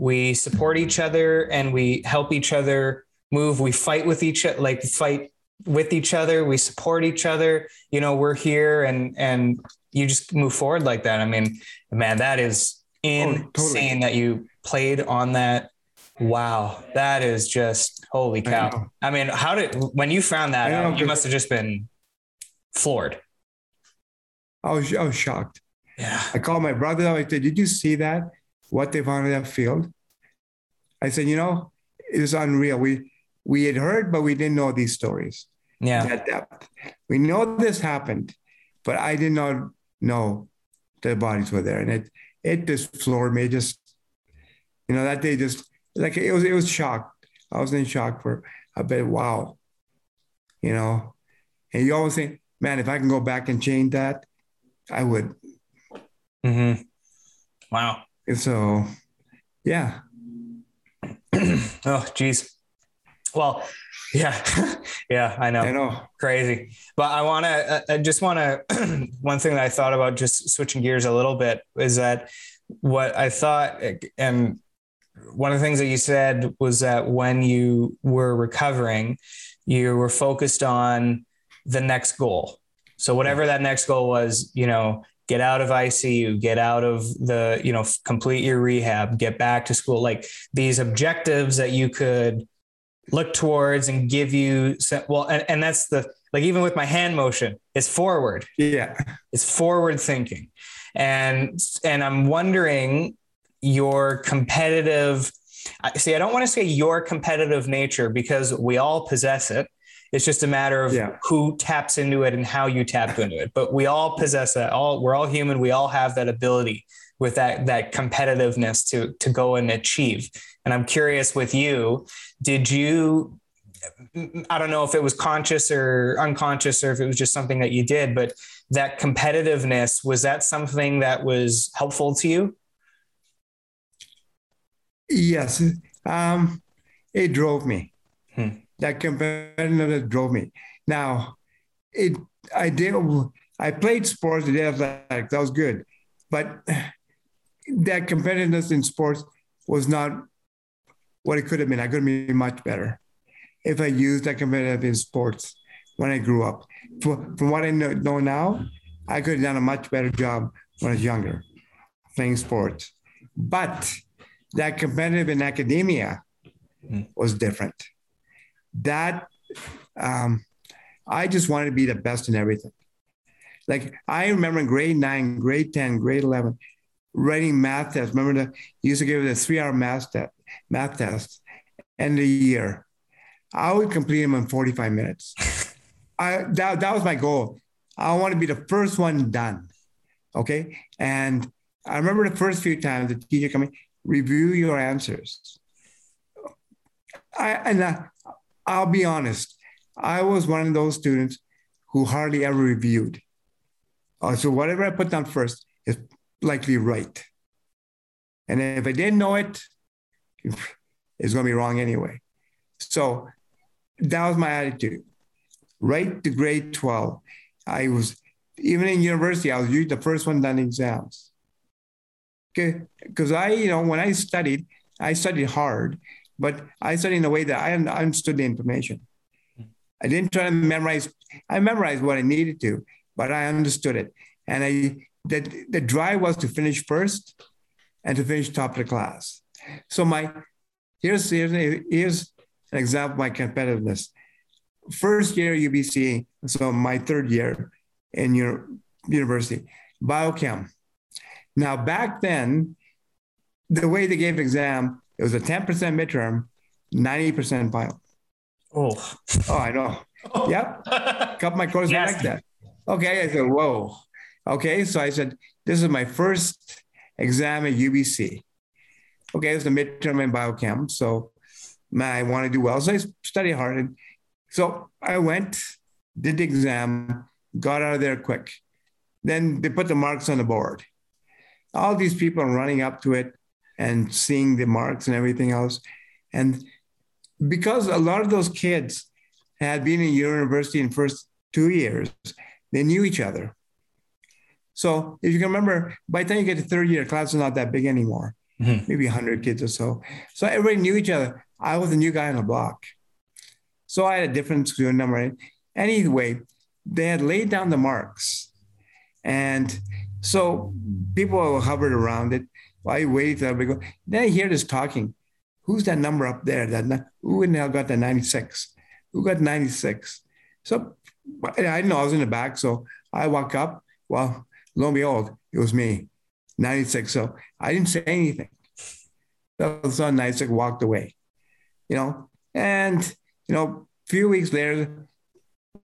we support each other and we help each other move. We fight with each other like fight with each other. We support each other. You know we're here and and you just move forward like that. I mean man that is insane oh, totally. that you played on that. Wow. That is just holy cow. I, I mean how did when you found that out, you must have just been floored. I was i was shocked. Yeah. I called my brother. I said did you see that what they found in that field. I said, you know, it was unreal. We we had heard, but we didn't know these stories. Yeah. That depth. We know this happened, but I did not know the bodies were there. And it it just floored me. Just you know, that day just like it was it was shock. I was in shock for a bit. Wow. You know, and you always think, man, if I can go back and change that, I would. Mm-hmm. Wow. So, yeah. oh, geez. Well, yeah, yeah, I know. I know. Crazy. But I want to, I just want to, one thing that I thought about just switching gears a little bit is that what I thought, and one of the things that you said was that when you were recovering, you were focused on the next goal. So whatever that next goal was, you know, get out of ICU, get out of the, you know, complete your rehab, get back to school, like these objectives that you could look towards and give you well and, and that's the like even with my hand motion it's forward. Yeah. It's forward thinking. And and i'm wondering your competitive see i don't want to say your competitive nature because we all possess it it's just a matter of yeah. who taps into it and how you tap into it. But we all possess that. All we're all human. We all have that ability with that that competitiveness to to go and achieve. And I'm curious with you, did you I don't know if it was conscious or unconscious or if it was just something that you did, but that competitiveness was that something that was helpful to you? Yes. Um, it drove me. Hmm that competitiveness drove me. Now, it I did I played sports, I did athletics, that was good, but that competitiveness in sports was not what it could have been. I could have been much better if I used that competitive in sports when I grew up. From, from what I know, know now, I could have done a much better job when I was younger playing sports. But that competitive in academia hmm. was different that um, I just wanted to be the best in everything. Like I remember in grade nine, grade 10, grade 11, writing math tests. Remember the used to give a three hour math test, math test, end of the year. I would complete them in 45 minutes. I, that, that was my goal. I want to be the first one done. Okay. And I remember the first few times the teacher coming, review your answers. I, and I, I'll be honest, I was one of those students who hardly ever reviewed. Uh, so whatever I put down first is likely right. And if I didn't know it, it's going to be wrong anyway. So that was my attitude. Right to grade 12, I was, even in university, I was usually the first one done exams. Okay. Because I, you know, when I studied, I studied hard, but I studied in a way that I understood the information. I didn't try to memorize. I memorized what I needed to, but I understood it. And I the, the drive was to finish first and to finish top of the class. So my here's here's, here's an example of my competitiveness. First year UBC, so my third year in your university, biochem. Now back then, the way they gave exam, it was a 10% midterm, 90% bio. Oh, oh, I know. Oh. Yep. A couple of my courses yes. like that. Okay. I said, whoa. Okay. So I said, this is my first exam at UBC. Okay. It's the midterm in biochem. So man, I want to do well. So I studied hard. And so I went, did the exam, got out of there quick. Then they put the marks on the board. All these people are running up to it and seeing the marks and everything else. And because a lot of those kids had been in university in first two years, they knew each other. So if you can remember, by the time you get to third year, class is not that big anymore, mm-hmm. maybe 100 kids or so. So everybody knew each other. I was a new guy on the block. So I had a different student number. Anyway, they had laid down the marks. And so people hovered around it. You wait, go. Then I hear this talking who's that number up there? That who in hell got the 96? Who got 96? So I know I was in the back. So I walk up. Well, lo and behold, it was me, 96. So I didn't say anything. Of a 96 walked away, you know, and, you know, a few weeks later,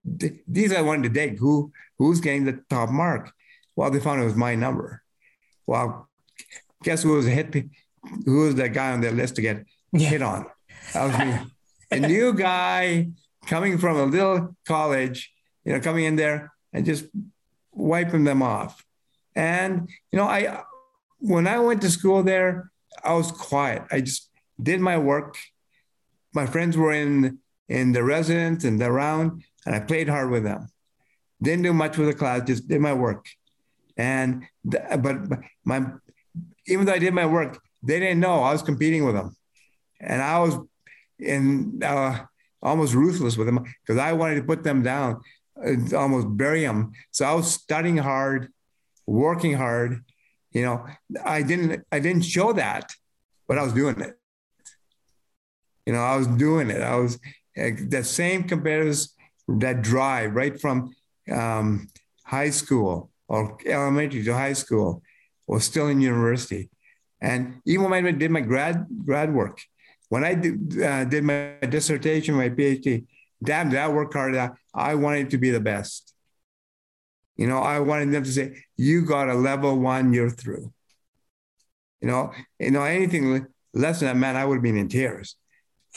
these I wanted to dig Who who's getting the top mark? Well, they found it was my number. Well, guess who was hit? Who was that guy on their list to get yeah. hit on. That was me. a new guy coming from a little college, you know, coming in there and just wiping them off. And, you know, I, when I went to school there, I was quiet. I just did my work. My friends were in, in the residence and around, and I played hard with them. Didn't do much with the class, just did my work. And, the, but my, even though I did my work, they didn't know I was competing with them and I was in uh, almost ruthless with them because I wanted to put them down, and almost bury them. So I was studying hard, working hard. You know, I didn't I didn't show that, but I was doing it. You know, I was doing it. I was the same competitors that drive right from um, high school or elementary to high school was still in university. And even when I did my grad grad work, when I did, uh, did my dissertation, my PhD, damn, did I work hard. I wanted to be the best. You know, I wanted them to say, "You got a level one, you're through." You know, you know anything less than that, man, I would have been in tears.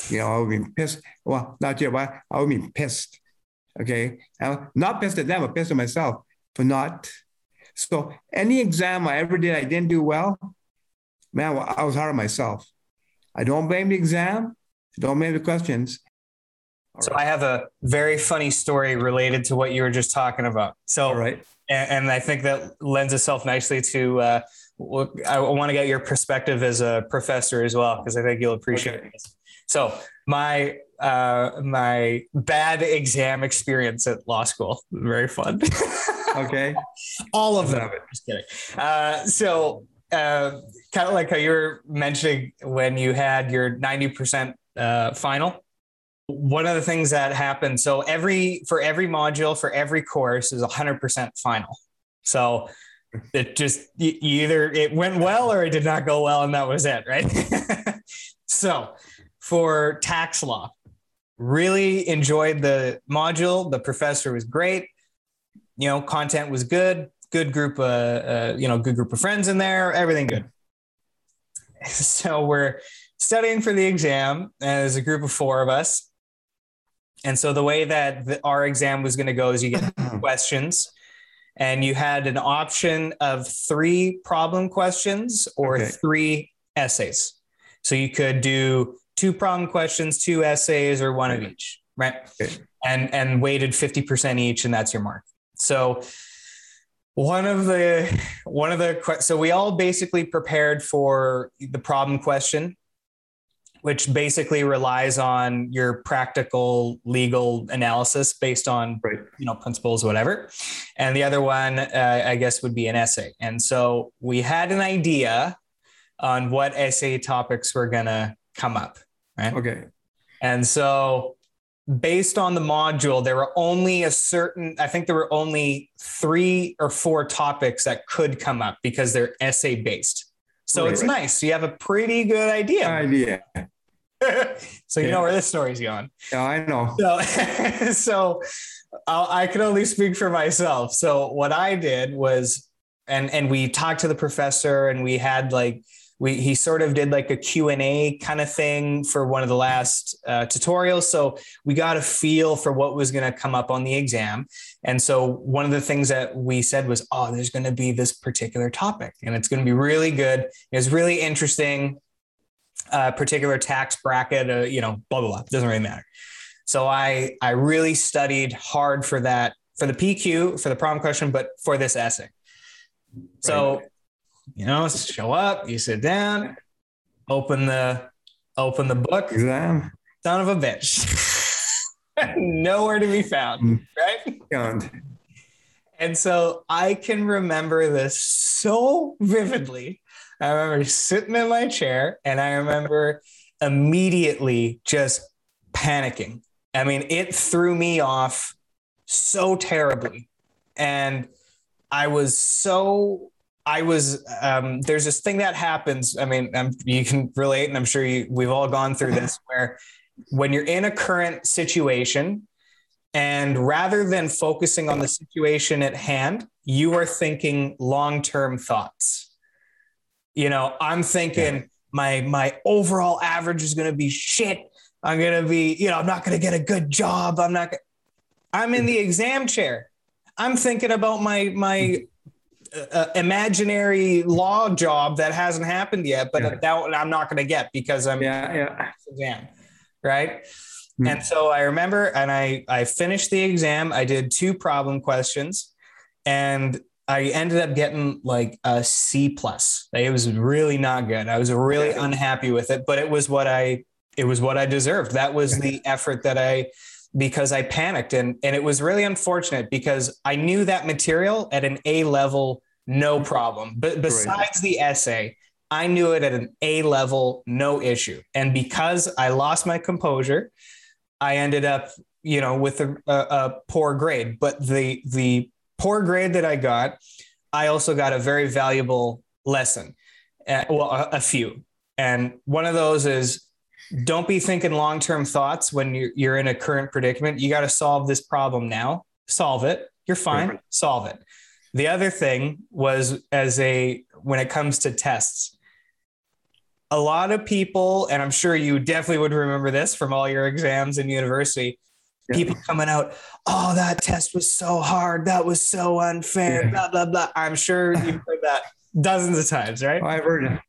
You know, I would have been pissed. Well, not yet, but I would have been pissed. Okay, I'm not pissed at them, but pissed at myself for not. So any exam I ever did, I didn't do well. Man, I was hard on myself. I don't blame the exam. I don't blame the questions. All so right. I have a very funny story related to what you were just talking about. So, right. and, and, I think that lends itself nicely to, uh, I want to get your perspective as a professor as well, because I think you'll appreciate okay. this. So my, uh, my bad exam experience at law school, very fun. okay. All of them. Just kidding. Uh, so uh, kind of like how you were mentioning when you had your 90% uh, final. One of the things that happened, so every for every module for every course is 100% final. So it just either it went well or it did not go well, and that was it, right? so for tax law, really enjoyed the module. The professor was great. You know, content was good good group of uh, you know good group of friends in there everything good. So we're studying for the exam as a group of four of us. And so the way that the, our exam was going to go is you get questions and you had an option of three problem questions or okay. three essays. So you could do two problem questions two essays or one of each right? Okay. and and weighted 50% each and that's your mark so one of the one of the so we all basically prepared for the problem question which basically relies on your practical legal analysis based on right. you know principles whatever. And the other one uh, i guess would be an essay. And so we had an idea on what essay topics were going to come up right? Okay. And so based on the module there were only a certain i think there were only three or four topics that could come up because they're essay based so right, it's right. nice. You have a pretty good idea. Idea. so you yeah. know where this story's going. Yeah, I know. So, so uh, i can only speak for myself. So what I did was, and and we talked to the professor, and we had like we he sort of did like a q&a kind of thing for one of the last uh, tutorials. So we got a feel for what was going to come up on the exam. And so one of the things that we said was oh there's going to be this particular topic and it's going to be really good. It's really interesting uh, particular tax bracket uh, you know blah blah blah. Doesn't really matter. So i i really studied hard for that for the pq for the problem question but for this essay. So you know, show up, you sit down, open the open the book. Exam. Son of a bitch. Nowhere to be found, mm. right? Found. And so I can remember this so vividly. I remember sitting in my chair and I remember immediately just panicking. I mean, it threw me off so terribly. And I was so I was um, there's this thing that happens. I mean, um, you can relate, and I'm sure you, we've all gone through this, where when you're in a current situation, and rather than focusing on the situation at hand, you are thinking long term thoughts. You know, I'm thinking yeah. my my overall average is going to be shit. I'm going to be, you know, I'm not going to get a good job. I'm not. I'm in the exam chair. I'm thinking about my my uh, imaginary law job that hasn't happened yet, but yeah. that I'm not going to get because I'm yeah yeah exam, right? Mm-hmm. And so I remember, and I I finished the exam. I did two problem questions, and I ended up getting like a C plus. It was really not good. I was really unhappy with it, but it was what I it was what I deserved. That was the effort that I because I panicked and and it was really unfortunate because I knew that material at an A level no problem. But besides the essay, I knew it at an A level no issue. And because I lost my composure, I ended up, you know, with a, a, a poor grade. But the the poor grade that I got, I also got a very valuable lesson. Uh, well, a, a few. And one of those is don't be thinking long term thoughts when you're, you're in a current predicament. You got to solve this problem now, solve it. You're fine, solve it. The other thing was as a when it comes to tests, a lot of people, and I'm sure you definitely would remember this from all your exams in university. Yeah. People coming out, oh, that test was so hard. That was so unfair. Yeah. Blah blah blah. I'm sure you've heard that dozens of times, right? Oh, I've heard it.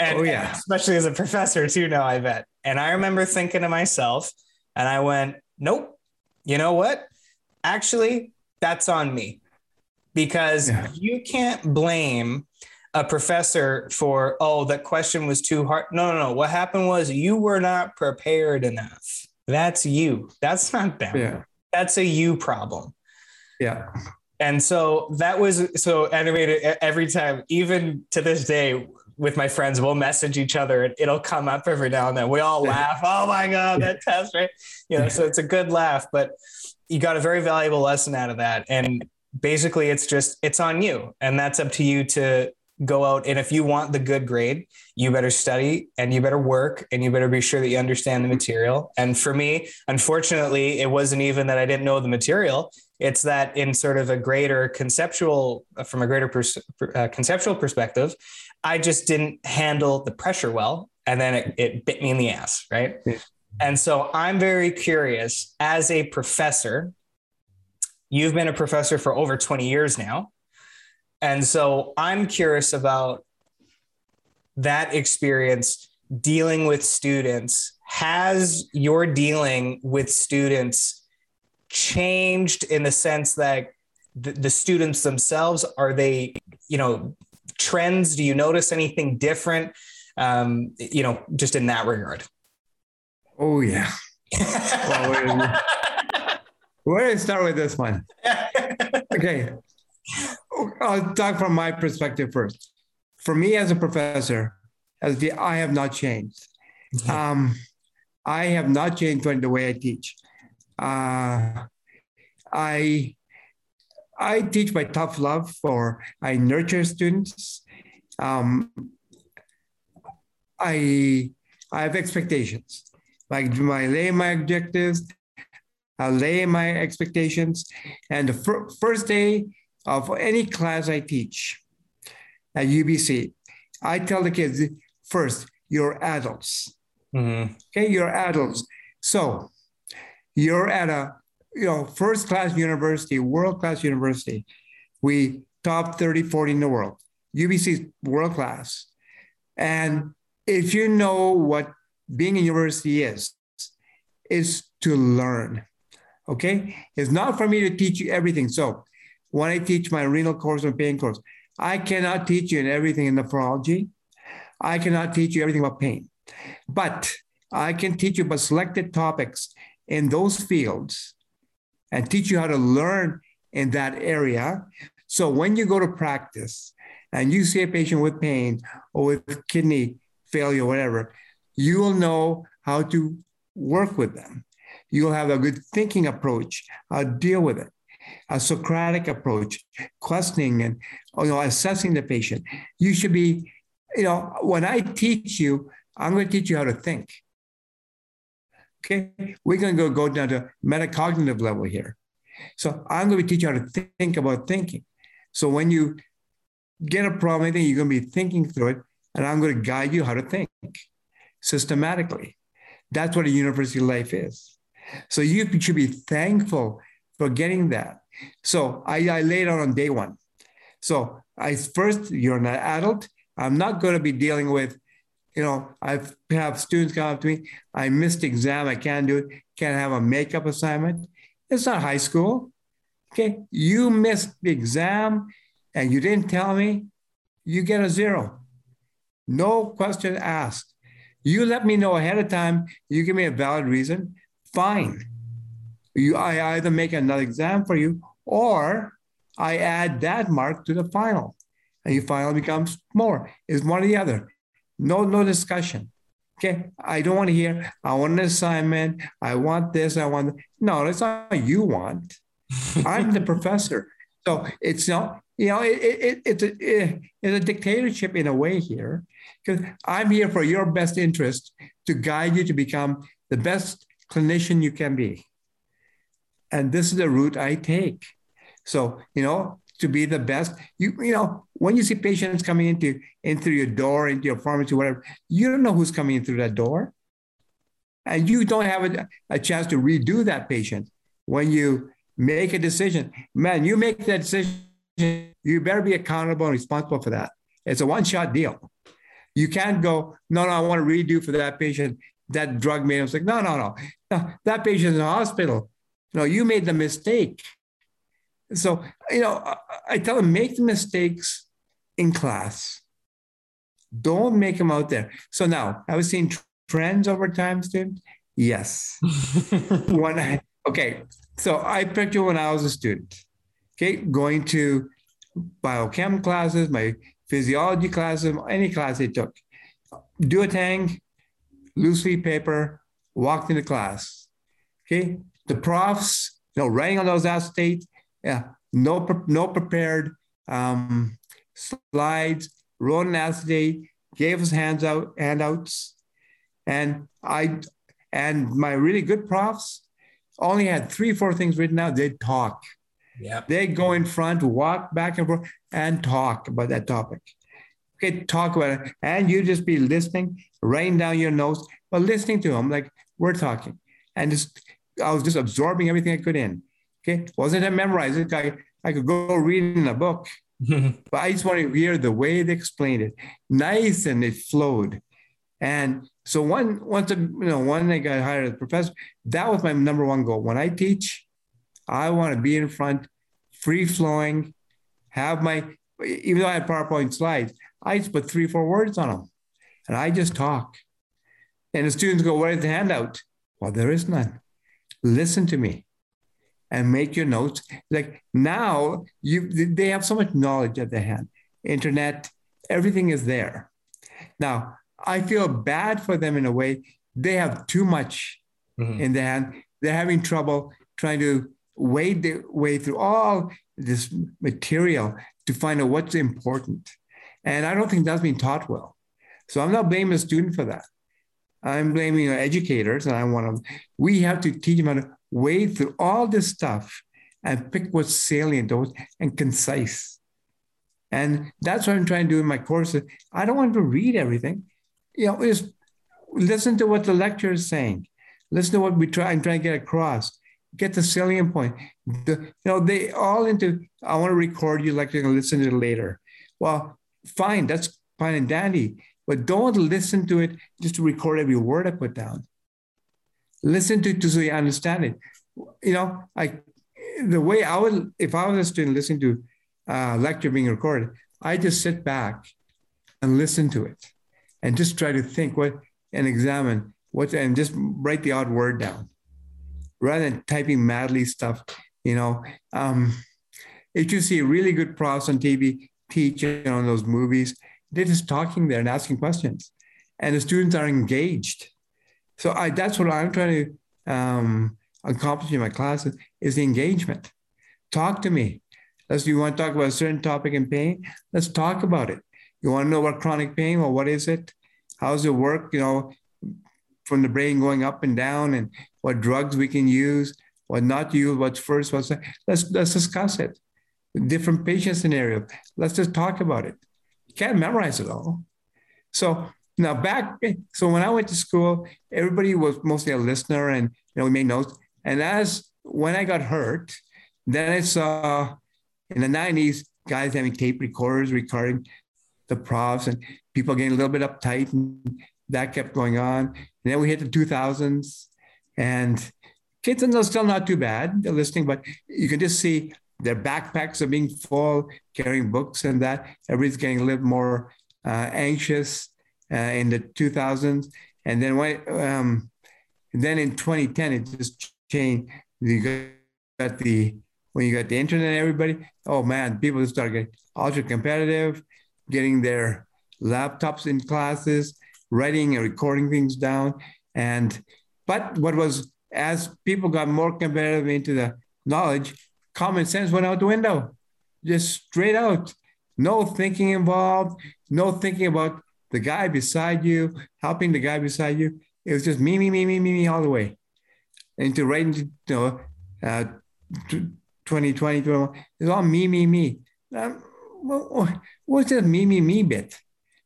And, oh yeah, and especially as a professor too. Now I bet. And I remember thinking to myself, and I went, nope. You know what? Actually, that's on me because yeah. you can't blame a professor for oh that question was too hard no no no what happened was you were not prepared enough that's you that's not them yeah. that's a you problem yeah and so that was so animated every time even to this day with my friends we'll message each other and it'll come up every now and then. We all laugh. Oh my god that test right? You know so it's a good laugh but you got a very valuable lesson out of that. And basically it's just it's on you. And that's up to you to go out. And if you want the good grade you better study and you better work and you better be sure that you understand the material. And for me unfortunately it wasn't even that i didn't know the material. It's that in sort of a greater conceptual from a greater pers- uh, conceptual perspective i just didn't handle the pressure well and then it, it bit me in the ass right and so i'm very curious as a professor You've been a professor for over 20 years now. And so I'm curious about that experience dealing with students. Has your dealing with students changed in the sense that the, the students themselves? Are they, you know, trends? Do you notice anything different? Um, you know, just in that regard. Oh yeah. well, where do I start with this one? Okay. I'll talk from my perspective first. For me as a professor, as the I have not changed. Mm-hmm. Um, I have not changed when the way I teach. Uh, I I teach by tough love, or I nurture students. Um, I I have expectations. Like I lay my objectives, I lay my expectations, and the fir- first day of any class I teach at UBC, I tell the kids first, you're adults. Mm-hmm. Okay, you're adults. So you're at a you know first class university, world class university. We top 30, 40 in the world. UBC is world class. And if you know what being in university is, is to learn. Okay? It's not for me to teach you everything. So when I teach my renal course or pain course, I cannot teach you everything in nephrology. I cannot teach you everything about pain, but I can teach you about selected topics in those fields and teach you how to learn in that area. So when you go to practice and you see a patient with pain or with kidney failure, whatever, you will know how to work with them. You'll have a good thinking approach, how to deal with it, a Socratic approach, questioning and you know, assessing the patient. You should be you know, when I teach you, I'm going to teach you how to think. Okay, we're going to go, go down to metacognitive level here. So I'm going to teach you how to think about thinking. So when you get a problem, I think you're going to be thinking through it, and I'm going to guide you how to think systematically. That's what a university life is. So you should be thankful for getting that. So I, I laid out on day one. So I first, you're an adult, I'm not going to be dealing with, you know, I have students come up to me, I missed exam, I can't do it, can't have a makeup assignment. It's not high school. Okay. You missed the exam and you didn't tell me, you get a zero. No question asked. You let me know ahead of time, you give me a valid reason, fine. You, I either make another exam for you or I add that mark to the final and your final becomes more. It's one or the other. No, no discussion. Okay. I don't want to hear, I want an assignment. I want this. I want. No, that's not what you want. I'm the professor. So it's not, you know, it, it, it's, a, it, it's a dictatorship in a way here because I'm here for your best interest to guide you to become the best clinician you can be. And this is the route I take. So, you know, to be the best. You you know when you see patients coming into into your door, into your pharmacy, whatever, you don't know who's coming in through that door, and you don't have a, a chance to redo that patient when you make a decision. Man, you make that decision, you better be accountable and responsible for that. It's a one shot deal. You can't go, no, no, I want to redo for that patient. That drug made him sick. No, no, no, no. That patient's in the hospital. No, you made the mistake. So, you know, I, I tell them make the mistakes in class. Don't make them out there. So now, I was seeing trends over time, student? Yes. when I, okay, so I picture when I was a student, okay, going to biochem classes, my physiology classes, any class they took, Duo-Tang, loose leaf paper, walked into class. Okay, the profs, you know, writing on those acetates, yeah, no, no prepared um, slides, wrote an acetate, gave us hands out, handouts. And I, and my really good profs only had three, four things written out. They'd talk. Yeah. They'd go in front, walk back and forth, and talk about that topic. Okay, talk about it. And you just be listening, writing down your notes, but listening to them like we're talking. And just I was just absorbing everything I could in. Okay, wasn't I memorizing? I, I could go read in a book, but I just want to hear the way they explained it, nice and it flowed. And so one once you know one I got hired as a professor, that was my number one goal. When I teach, I want to be in front free flowing, have my, even though I had PowerPoint slides, I just put three, four words on them and I just talk. And the students go, Where's the handout? Well, there is none. Listen to me and make your notes. Like now, you they have so much knowledge at their hand. Internet, everything is there. Now, I feel bad for them in a way. They have too much mm-hmm. in their hand. They're having trouble trying to wade their way through all this material to find out what's important. And I don't think that's been taught well. So I'm not blaming a student for that. I'm blaming educators, and I want to. We have to teach them how to wade through all this stuff and pick what's salient and concise. And that's what I'm trying to do in my courses. I don't want to read everything. You know, just listen to what the lecturer is saying. Listen to what we try and try to get across. Get the salient point. The, you know, they all into, I want to record you lecture and listen to it later. Well, fine, that's fine and dandy. But don't listen to it just to record every word I put down. Listen to it so you understand it. You know, I the way I would, if I was a student listening to a lecture being recorded, I just sit back and listen to it and just try to think what and examine what and just write the odd word down rather than typing madly stuff. You know, um, if you see a really good profs on TV teaching on those movies, they're just talking there and asking questions, and the students are engaged. So I, that's what I'm trying to um, accomplish in my classes is the engagement. Talk to me. Let's. You want to talk about a certain topic in pain? Let's talk about it. You want to know about chronic pain? Well, what is it? How does it work? You know, from the brain going up and down, and what drugs we can use, what not use, what's first, what's second. Let's let's discuss it. Different patient scenario. Let's just talk about it. You can't memorize it all. So now back, so when I went to school, everybody was mostly a listener and you know we made notes. And as when I got hurt, then I saw in the 90s guys having tape recorders recording the profs and people getting a little bit uptight and that kept going on. And then we hit the 2000s and kids are still not too bad. They're listening, but you can just see their backpacks are being full, carrying books and that. Everybody's getting a little more uh, anxious uh, in the 2000s. And then when, um, then in 2010, it just changed. You got the, when you got the internet, everybody, oh man, people start getting ultra competitive, getting their laptops in classes, writing and recording things down. And, but what was, as people got more competitive into the knowledge, common sense went out the window, just straight out. No thinking involved, no thinking about the guy beside you, helping the guy beside you. It was just me, me, me, me, me, me all the way. And to right into you know, uh, 2020, it's all me, me, me. Um, what's that me, me, me bit?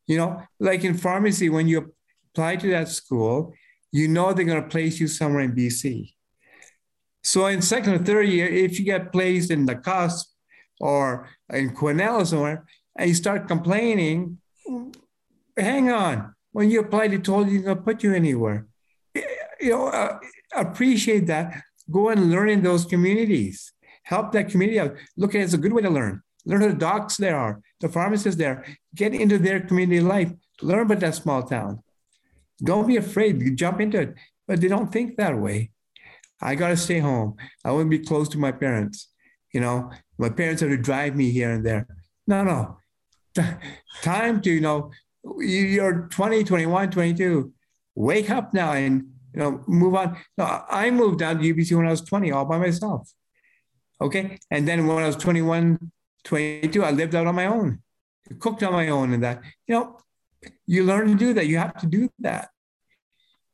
You know, like in pharmacy, when you apply to that school, you know they're going to place you somewhere in BC. So in second or third year, if you get placed in the cusp or in Quesnel or somewhere, and you start complaining, hang on. When you applied, they told you to put you anywhere. You know, uh, appreciate that. Go and learn in those communities. Help that community out. Look at it as a good way to learn. Learn who the docs there are, the pharmacists there. Get into their community life. Learn about that small town. Don't be afraid. Jump into it. But they don't think that way. I got to stay home. I want to be close to my parents. You know, my parents have to drive me here and there. No, no. Time to, you know, you're 20, 21, 22. Wake up now and, you know, move on. No, I moved down to UBC when I was 20 all by myself. Okay. And then when I was 21, 22, I lived out on my own, cooked on my own and that. You know, you learn to do that. You have to do that.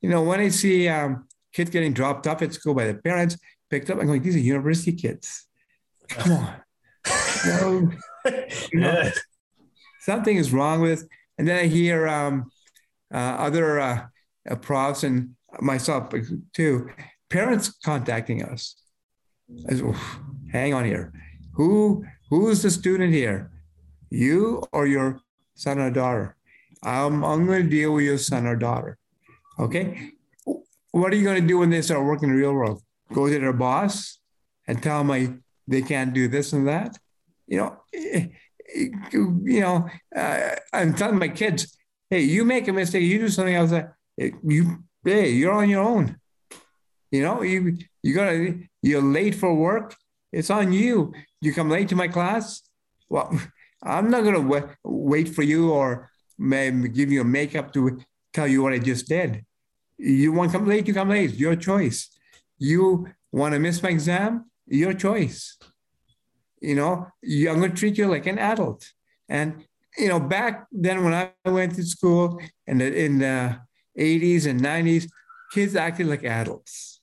You know, when I see, um, kids getting dropped off at school by their parents, picked up. I'm going, these are university kids. Come on. you know, something is wrong with. And then I hear um, uh, other uh, profs and myself too, parents contacting us. Hang on here. Who who's the student here? You or your son or daughter? I'm, I'm going to deal with your son or daughter. Okay what are you going to do when they start working in the real world? Go to their boss and tell them I they can't do this and that. You know, you know, uh, I'm telling my kids, hey, you make a mistake, you do something else, eh, you, hey, you're on your own. You know, you you gotta you're late for work. It's on you. You come late to my class. Well, I'm not gonna w- wait for you or give you a makeup to tell you what I just did. You want to come late, you come late. Your choice. You want to miss my exam? Your choice. You know, I'm going to treat you like an adult. And you know, back then when I went to school in the, in the 80s and 90s, kids acted like adults.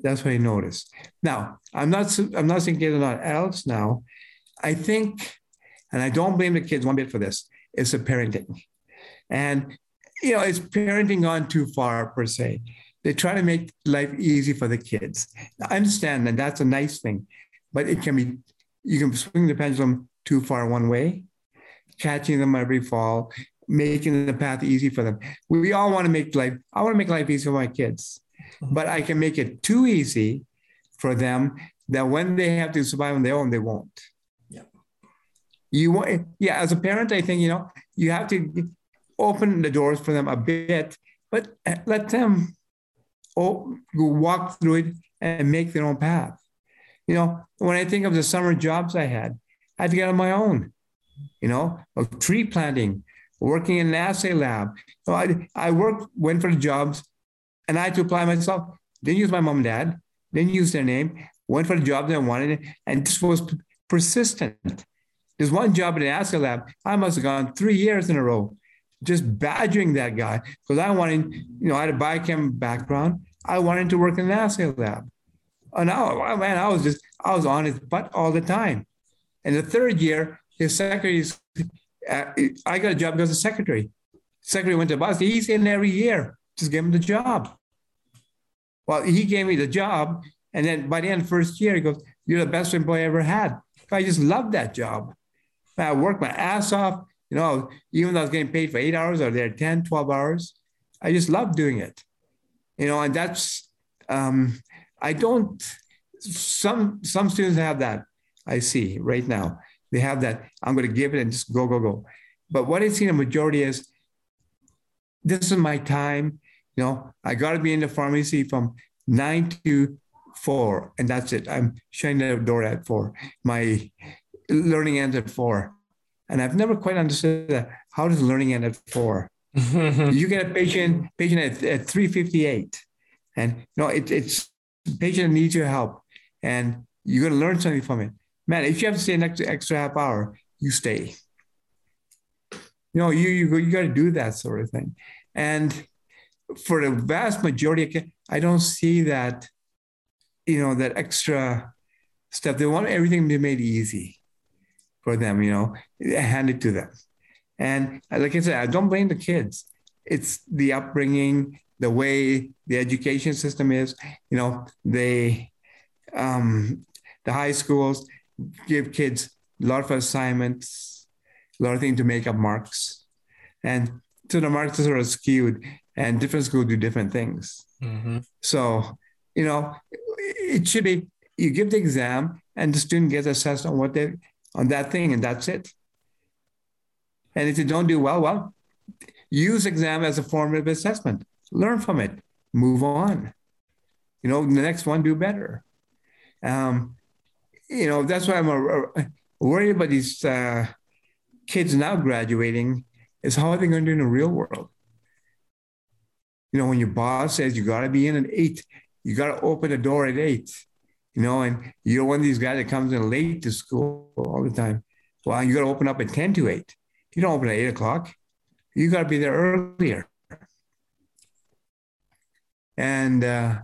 That's what I noticed. Now, I'm not I'm not saying kids are not adults now. I think, and I don't blame the kids one bit for this. It's the parenting, and you know, it's parenting gone too far per se. They try to make life easy for the kids. I understand that that's a nice thing, but it can be you can swing the pendulum too far one way, catching them every fall, making the path easy for them. We all want to make life, I want to make life easy for my kids, mm-hmm. but I can make it too easy for them that when they have to survive on their own, they won't. Yeah. You want, yeah, as a parent, I think, you know, you have to open the doors for them a bit, but let them walk through it and make their own path. You know, when I think of the summer jobs I had, I had to get on my own, you know, of tree planting, working in an assay lab. So I, I worked, went for the jobs, and I had to apply myself. Didn't use my mom and dad, didn't use their name, went for the job that I wanted, and this was persistent. There's one job in an assay lab, I must have gone three years in a row, just badgering that guy because I wanted, you know, I had a biochem background. I wanted to work in an assay lab. And I, man, I was just, I was on his butt all the time. And the third year, his secretary, uh, I got a job as a secretary. Secretary went to boss. He's in every year. Just give him the job. Well, he gave me the job. And then by the end of the first year, he goes, You're the best employee I ever had. I just loved that job. I worked my ass off. You know, even though I was getting paid for eight hours or there 10, 12 hours, I just loved doing it. You know, and that's um, I don't. Some some students have that. I see right now. They have that. I'm going to give it and just go go go. But what I see in the majority is, this is my time. You know, I got to be in the pharmacy from nine to four, and that's it. I'm shutting the door at four. My learning ends at four, and I've never quite understood that. How does learning end at four? you get a patient patient at, at 358 and you know it, it's patient needs your help and you're going to learn something from it. Man, if you have to stay an extra, extra half hour, you stay. You know, you, you, you got to do that sort of thing. And for the vast majority, of, I don't see that, you know, that extra stuff. They want everything to be made easy for them, you know, hand it to them. And like I said, I don't blame the kids. It's the upbringing, the way the education system is. You know, they um, the high schools give kids a lot of assignments, a lot of things to make up marks, and so the marks are sort of skewed, and different schools do different things. Mm-hmm. So, you know, it should be you give the exam, and the student gets assessed on what they on that thing, and that's it. And if you don't do well, well, use exam as a formative assessment learn from it, move on. You know, the next one, do better. Um, you know, that's why I'm a, a worried about these uh, kids now graduating is how are they going to do in the real world? You know, when your boss says you got to be in at eight, you got to open the door at eight, you know, and you're one of these guys that comes in late to school all the time. Well, you got to open up at 10 to 8. You don't open at 8 o'clock. You got to be there earlier. And, uh,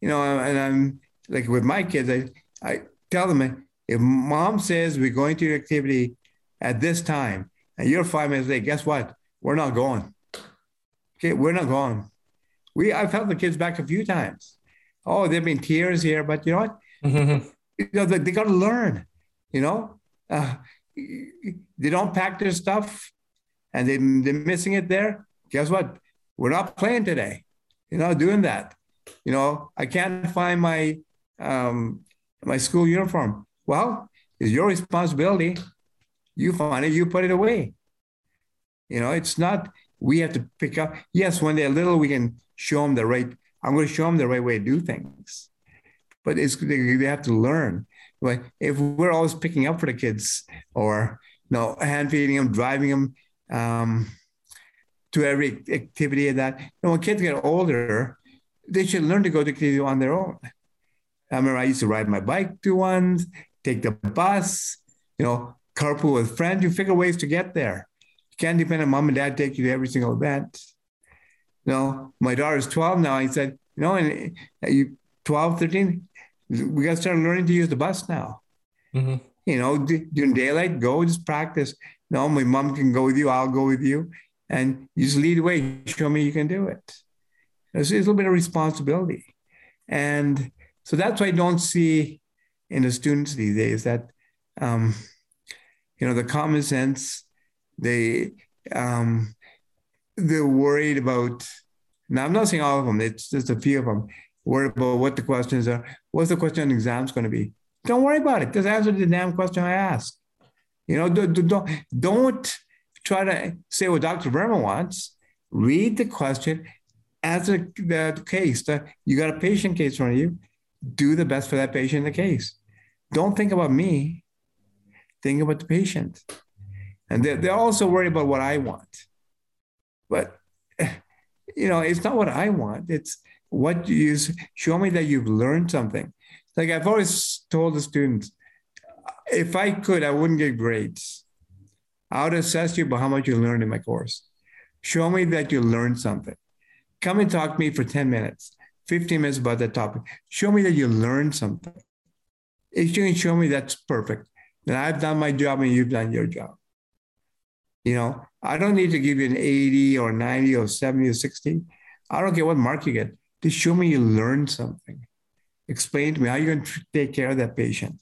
you know, and I'm like with my kids, I, I tell them if mom says we're going to your activity at this time and you're five minutes late, guess what? We're not going. Okay, we're not going. We I've held the kids back a few times. Oh, there've been tears here, but you know what? Mm-hmm. You know, they, they got to learn. You know, uh, they don't pack their stuff, and they they're missing it there. Guess what? We're not playing today you know, doing that. You know, I can't find my um, my school uniform. Well, it's your responsibility. You find it, you put it away. You know, it's not, we have to pick up. Yes, when they're little, we can show them the right, I'm going to show them the right way to do things. But it's they, they have to learn. Like if we're always picking up for the kids or you know, hand feeding them, driving them um, to every activity and that, you know, when kids get older, they should learn to go to activity on their own. I remember I used to ride my bike to ones, take the bus, you know, carpool with friends. You figure ways to get there. You can't depend on mom and dad take you to every single event. You know, my daughter's 12 now. I said, you know, and you 12, 13, we got to start learning to use the bus now. Mm-hmm. You know, during daylight, go just practice. No, my mom can go with you. I'll go with you, and you just lead the way. Show me you can do it. It's, a little bit of responsibility, and so that's why I don't see in the students these days that, um, you know, the common sense. They um, they're worried about. Now I'm not saying all of them. It's just a few of them worried about what the questions are. What's the question on the exam's going to be? Don't worry about it. Just answer the damn question I ask. You know, don't, don't try to say what Dr. Verma wants. Read the question, answer the case. You got a patient case in front of you. Do the best for that patient in the case. Don't think about me. Think about the patient. And they're, they're also worried about what I want. But, you know, it's not what I want. It's what you show me that you've learned something. Like I've always told the students, if I could, I wouldn't get grades. I would assess you by how much you learned in my course. Show me that you learned something. Come and talk to me for 10 minutes, 15 minutes about that topic. Show me that you learned something. If you can show me that's perfect, then I've done my job and you've done your job. You know, I don't need to give you an 80 or 90 or 70 or 60. I don't care what mark you get. Just show me you learned something. Explain to me how you're going to take care of that patient.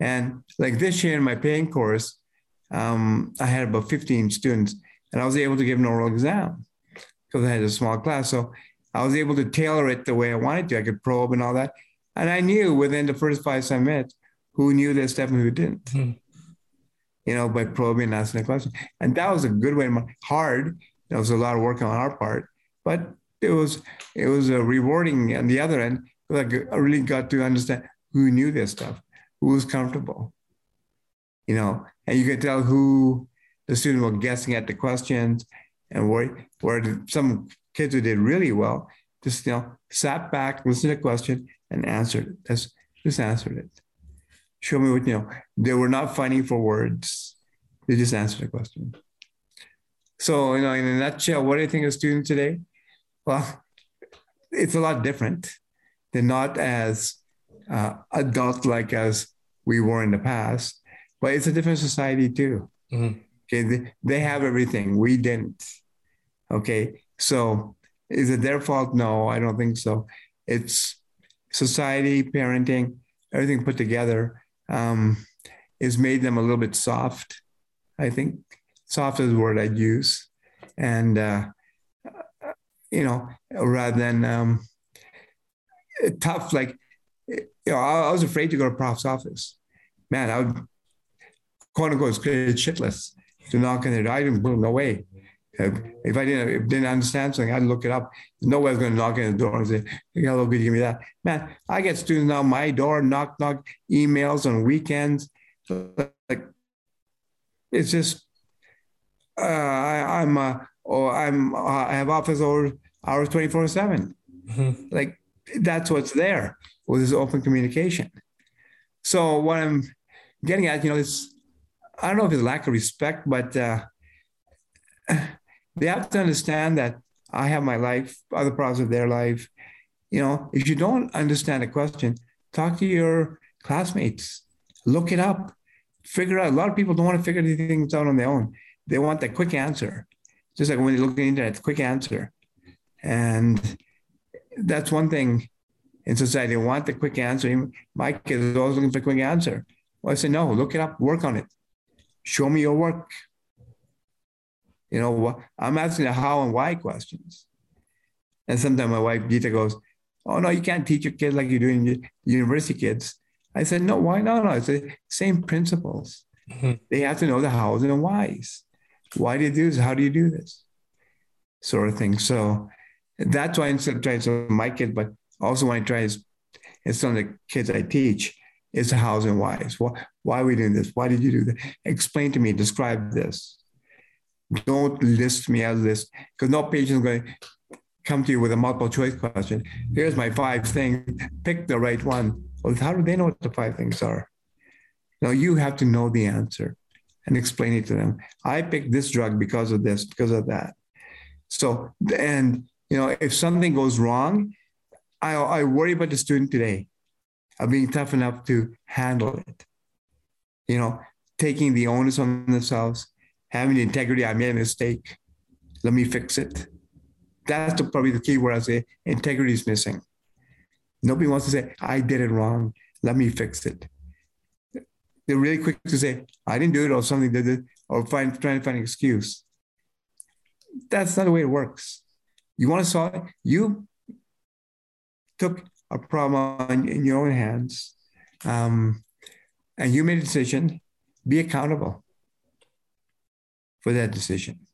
And like this year in my pain course, um, I had about 15 students and I was able to give an oral exam because I had a small class. So I was able to tailor it the way I wanted to. I could probe and all that. And I knew within the first five, minutes who knew their stuff and who didn't. Mm-hmm. You know, by probing and asking a question. And that was a good way, hard. There was a lot of work on our part, but it was it was a rewarding on the other end. Like I really got to understand who knew this stuff, who was comfortable, you know, and you could tell who the students were guessing at the questions and where where some kids who did really well just you know sat back, listened to the question, and answered it. Just just answered it. Show me what you know. They were not fighting for words. They just answered the question. So, you know, in a nutshell, what do you think of students today? Well, it's a lot different. They're not as uh, adult like as we were in the past, but it's a different society too. Mm-hmm. Okay, they, they have everything. We didn't. Okay, so is it their fault? No, I don't think so. It's society, parenting, everything put together um, is made them a little bit soft. I think soft is the word I'd use, and uh, you know, rather than um, tough. Like, you know, I, I, was afraid to go to prof's office. Man, I would quote unquote scared shitless to knock on their door. I didn't, no way. If I didn't, if didn't understand something, I'd look it up. No one's going to knock on the door and say, "Hello, could you give me that?" Man, I get students on my door, knock knock, emails on weekends. Like, it's just, uh, I, am uh, or I'm uh, I have office hours hours 24 7. Mm-hmm. Like that's what's there with this open communication. So what I'm getting at, you know, is I don't know if it's lack of respect, but uh, they have to understand that I have my life, other parts of their life. You know, if you don't understand a question, talk to your classmates, look it up, figure out. A lot of people don't want to figure these things out on their own. They want the quick answer just like when you look at the internet, quick answer. And that's one thing in society. They want the quick answer. My kids are always looking for a quick answer. Well, I say, no, look it up, work on it. Show me your work. You know, what? I'm asking the how and why questions. And sometimes my wife, Gita, goes, Oh, no, you can't teach your kids like you do in university kids. I said, no, why not? No, it's the same principles. Mm-hmm. They have to know the hows and the whys. Why do you do this? How do you do this? Sort of thing. So that's why instead of trying to my kids, but also when I try and some of the kids I teach, is the hows and. Why, why are we doing this? Why did you do that? Explain to me, describe this. Don't list me as this, because no patient is going to come to you with a multiple choice question. Here's my five things. Pick the right one. Well, how do they know what the five things are? Now you have to know the answer and explain it to them. I picked this drug because of this, because of that. So, and you know, if something goes wrong, I, I worry about the student today of being tough enough to handle it. You know, taking the onus on themselves, having the integrity. I made a mistake. Let me fix it. That's the, probably the key where I say integrity is missing. Nobody wants to say, I did it wrong. Let me fix it. They're really quick to say, I didn't do it or something did it, or find, trying to find an excuse. That's not the way it works. You want to solve it? You took a problem in your own hands um, and you made a decision, be accountable for that decision.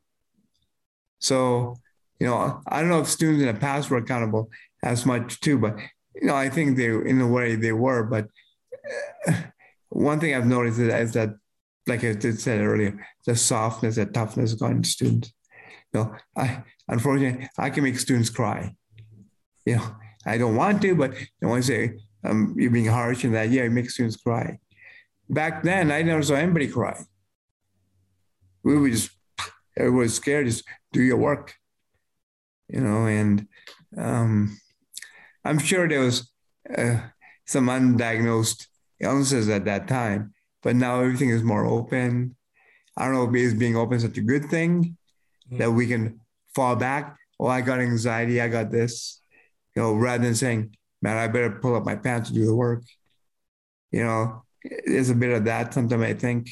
So, you know, I don't know if students in the past were accountable as much too, but you know, I think they, in a way, they were. But uh, one thing I've noticed is, is that, like I said earlier, the softness, the toughness gone to students. You know, I unfortunately I can make students cry. You know, I don't want to, but I want to say um, you're being harsh in that. Yeah, it makes students cry. Back then, I never saw anybody cry. We were just everybody was scared. Just do your work, you know. And um, I'm sure there was uh, some undiagnosed illnesses at that time, but now everything is more open. I don't know if is being open is such a good thing mm-hmm. that we can fall back. Oh, I got anxiety. I got this you know, rather than saying, man, I better pull up my pants to do the work. You know, there's a bit of that sometimes I think.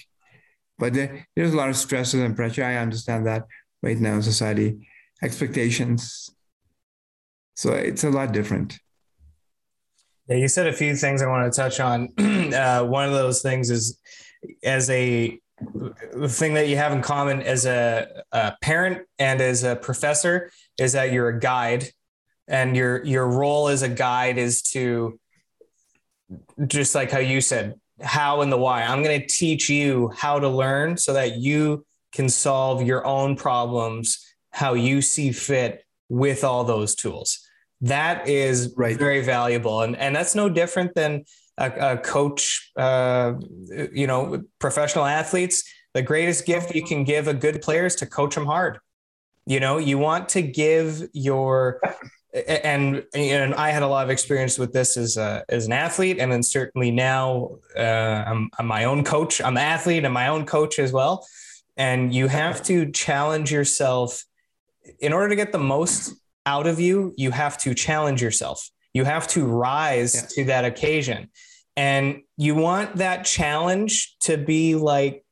But there, there's a lot of stresses and pressure. I understand that right now in society, expectations. So it's a lot different. Yeah, you said a few things I want to touch on. uh, one of those things is as a thing that you have in common as a, a parent and as a professor is that you're a guide and your your role as a guide is to just like how you said how and the why. I'm going to teach you how to learn so that you can solve your own problems how you see fit with all those tools. That is right. very valuable. And and that's no different than a, a coach uh, you know professional athletes. The greatest gift you can give a good player is to coach them hard. You know you want to give your and and I had a lot of experience with this as a, as an athlete, and then certainly now uh, I'm, I'm my own coach. I'm an athlete and my own coach as well. And you have to challenge yourself in order to get the most out of you. You have to challenge yourself. You have to rise yeah. to that occasion, and you want that challenge to be like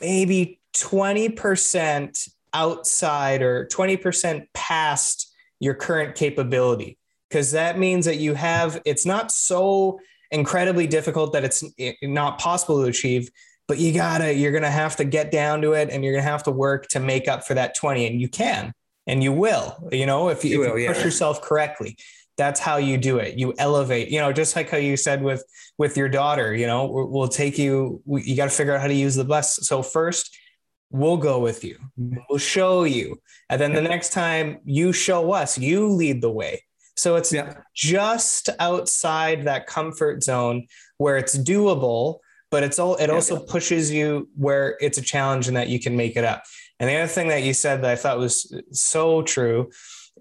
maybe twenty percent outside or twenty percent past your current capability. Because that means that you have it's not so incredibly difficult that it's not possible to achieve but you gotta you're gonna have to get down to it and you're gonna have to work to make up for that 20 and you can and you will you know if you, you, if will, you push yourself correctly. That's how you do it. You elevate you know just like how you said with with your daughter you know we'll take you you got to figure out how to use the bus. So first we'll go with you. We'll show you. And then the next time you show us, you lead the way. So it's yeah. just outside that comfort zone where it's doable, but it's all it also pushes you where it's a challenge and that you can make it up. And the other thing that you said that I thought was so true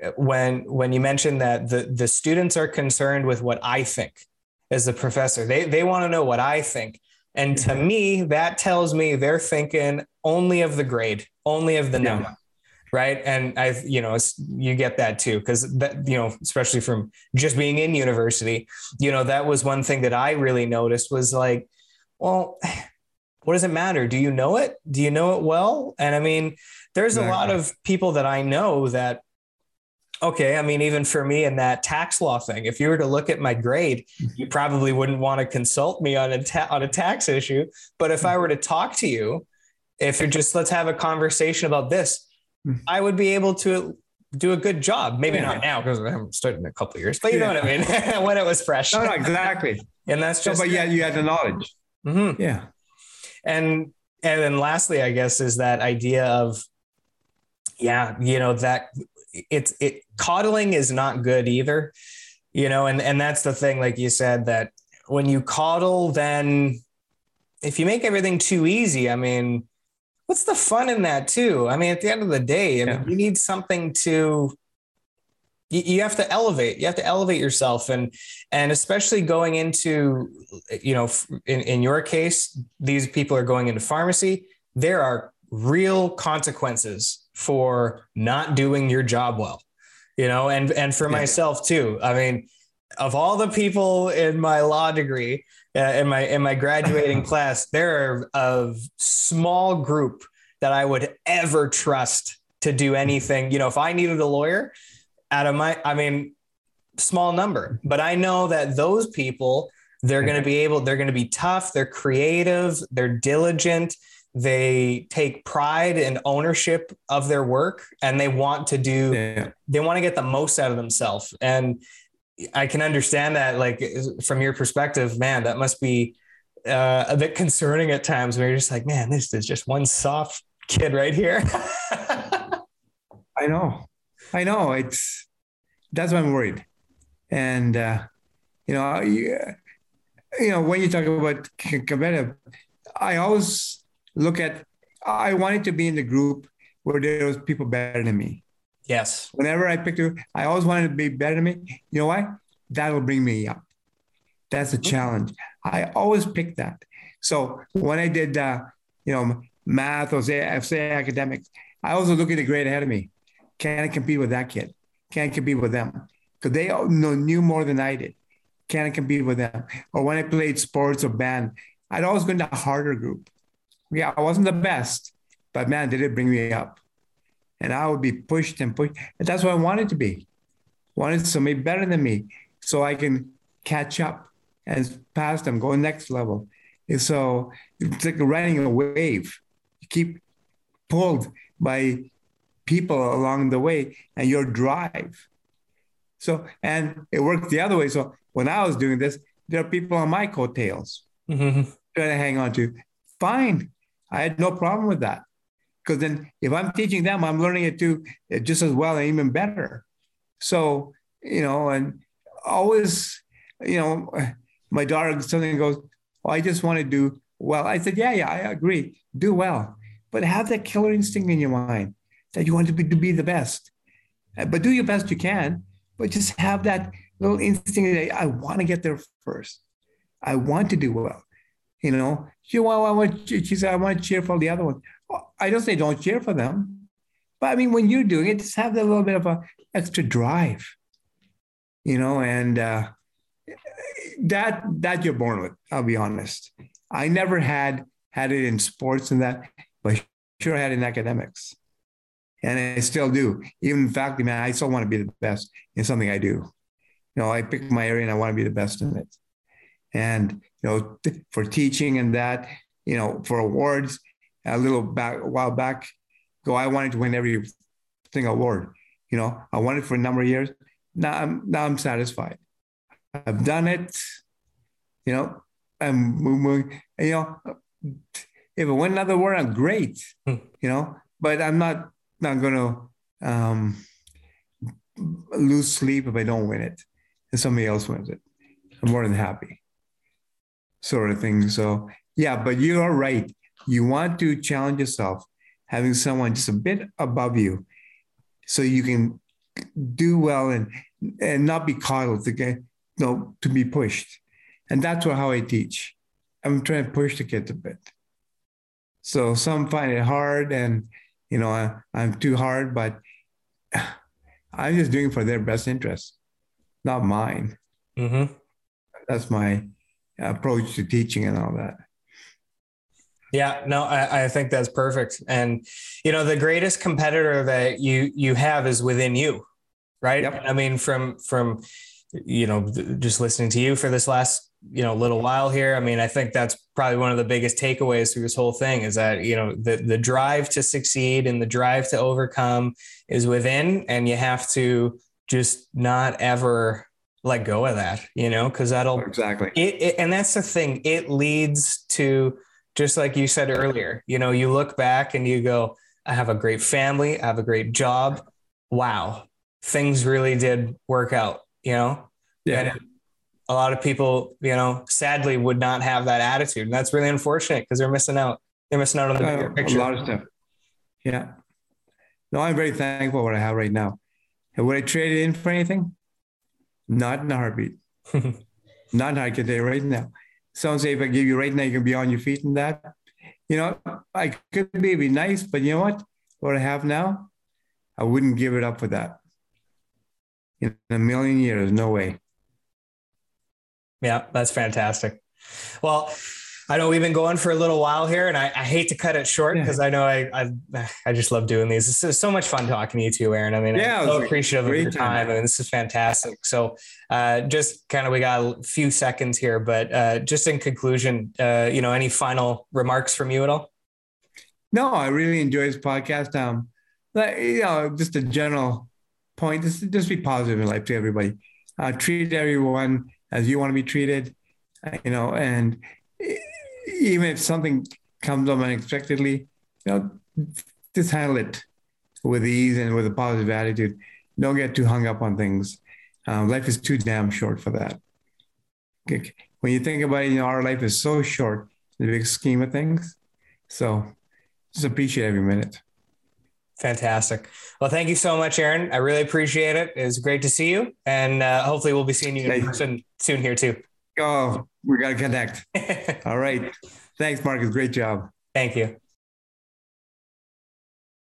uh, when when you mentioned that the the students are concerned with what I think as the professor. They they want to know what I think. And to me, that tells me they're thinking only of the grade, only of the yeah. number. Right. And I've, you know, you get that too, because that, you know, especially from just being in university, you know, that was one thing that I really noticed was like, well, what does it matter? Do you know it? Do you know it well? And I mean, there's a lot of people that I know that okay, I mean, even for me in that tax law thing, if you were to look at my grade, you probably wouldn't want to consult me on a ta- on a tax issue. But if I were to talk to you, if you're just let's have a conversation about this, Hmm. I would be able to do a good job. Maybe not now because I haven't started in a couple of years, but you know what I mean. when it was fresh, No, no, exactly. and that's just but yeah, you had the knowledge. Mhm. Yeah. and and then lastly i guess is that idea of yeah you know that it's it coddling is not good either you know and and that's the thing like you said that when you coddle then if you make everything too easy i mean what's the fun in that too? I mean at the end of the day i Yeah. mean you need something to you, you have to elevate you have to elevate yourself. And and especially going into you know in, in your case these people are going into pharmacy. There are real consequences for not doing your job well you know and and for Yeah. myself too. I mean of all the people in my law degree uh, in my in my graduating class there are a small group that i would ever trust to do anything. You know if i needed a lawyer out of my i mean small number but i know that those people they're going to be able they're going to be tough they're creative they're diligent they take pride and ownership of their work and they want to do Yeah. they want to get the most out of themselves and i can understand that like from your perspective man that must be uh, a bit concerning at times where you're just like man this is just one soft kid right here I know. I know. It's that's why I'm worried. And uh, you know, you, you know, when you talk about competitive, I always look at. I wanted to be in the group where there was people better than me. yes Whenever I picked, a, I always wanted to be better than me. You know why? That'll bring me up. That's a challenge. I always pick that. So when I did, uh, you know, math or say, say academics, I also look at the grade ahead of me. Can I compete with that kid? Can I compete with them? Because they all know, knew more than I did. Can I compete with them? Or when I played sports or band, I'd always go into a harder group. Yeah, I wasn't the best, but man, did it bring me up. And I would be pushed and pushed. And that's what I wanted to be. Wanted somebody better than me so I can catch up and pass them, go next level. And so it's like riding a wave. You keep pulled by people along the way and your drive. So, and it worked the other way. So when I was doing this, there are people on my coattails Mhm. trying to hang on to. Fine. I had no problem with that. Because then if I'm teaching them, I'm learning it too uh, just as well and even better. So, you know, and always, you know, my daughter something goes, Oh, I just want to do well. I said, Yeah, yeah, I agree. Do well. But have that killer instinct in your mind that you want to be to be the best. Uh, But do your best you can, but just have that little instinct that I want to get there first. I want to do well. You know, she, well, want, she said, I want to cheer for the other one. Well, I don't say don't cheer for them. But I mean, when you're doing it, just have that little bit of a extra drive, you know, and uh, that that you're born with. I'll be honest. I never had had it in sports and that, but sure had in academics, and I still do. Even fact, man, I still want to be the best in something I do. You know, I pick my area and I want to be the best in it. And you know, th- for teaching and that, you know, for awards, a little back a while back ago, I wanted to win every single award. You know, I wanted for a number of years. Now I'm now I'm satisfied. I've done it. You know, I'm moving. You know, if I win another award, I'm great. Hmm. You know, but I'm not not going to um, lose sleep if I don't win it, and somebody else wins it. I'm more than happy. Sort of thing. So yeah, but you are right. You want to challenge yourself, having someone just a bit above you, so you can do well and and not be coddled to get you know to be pushed. And that's what, how I teach. I'm trying to push the kids a bit. So some find it hard, and you know I, I'm too hard, but I'm just doing it for their best interest, not mine. Mhm. That's my approach to teaching and all that. Yeah, no, I, I think that's perfect. And you know, the greatest competitor that you you have is within you, right? Yep. I mean, from from you know just listening to you for this last you know little while here i mean i think that's probably one of the biggest takeaways through this whole thing is that you know the the drive to succeed and the drive to overcome is within and you have to just not ever let go of that you know because that'll exactly it, it, and that's the thing it leads to just like you said earlier you know you look back and you go i have a great family i have a great job wow things really did work out you know yeah and a lot of people, you know, sadly would not have that attitude. And that's really unfortunate because they're missing out. They're missing out on the bigger Uh, picture. a lot of stuff yeah no i'm very thankful for what i have right now and would i trade it in for anything not in a heartbeat. Not in a heartbeat. Today right now. Someone say if i give you right now you can be on your feet and that. You know i could be be nice but you know what? What i have now i wouldn't give it up for that. In a million years no way. Yeah, that's fantastic. Well, I know we've been going for a little while here, and I, I hate to cut it short Yeah. because I know I, I I just love doing these. This is so much fun talking to you too, Arun. I mean, Yeah, I'm so appreciative of your time. time. I mean, this is fantastic. So, uh, just kind of we got a few seconds here, but uh, just in conclusion, uh, you know, any final remarks from you at all? No, I really enjoy this podcast. Um, like, you know, just a general point: just just be positive in life to everybody. Uh, treat everyone as you want to be treated. uh, You know, and even if something comes up unexpectedly, you know, just handle it with ease and with a positive attitude. Don't get too hung up on things. Um, life is too damn short for that. Okay. When you think about it, you know, our life is so short in the big scheme of things. So just appreciate every minute. Fantastic. Well, thank you so much, Arun. I really appreciate it. It was great to see you, and uh, hopefully, we'll be seeing you in person soon here too. Oh, we got to connect. All right. Thanks, Marcus. Great job. thank you.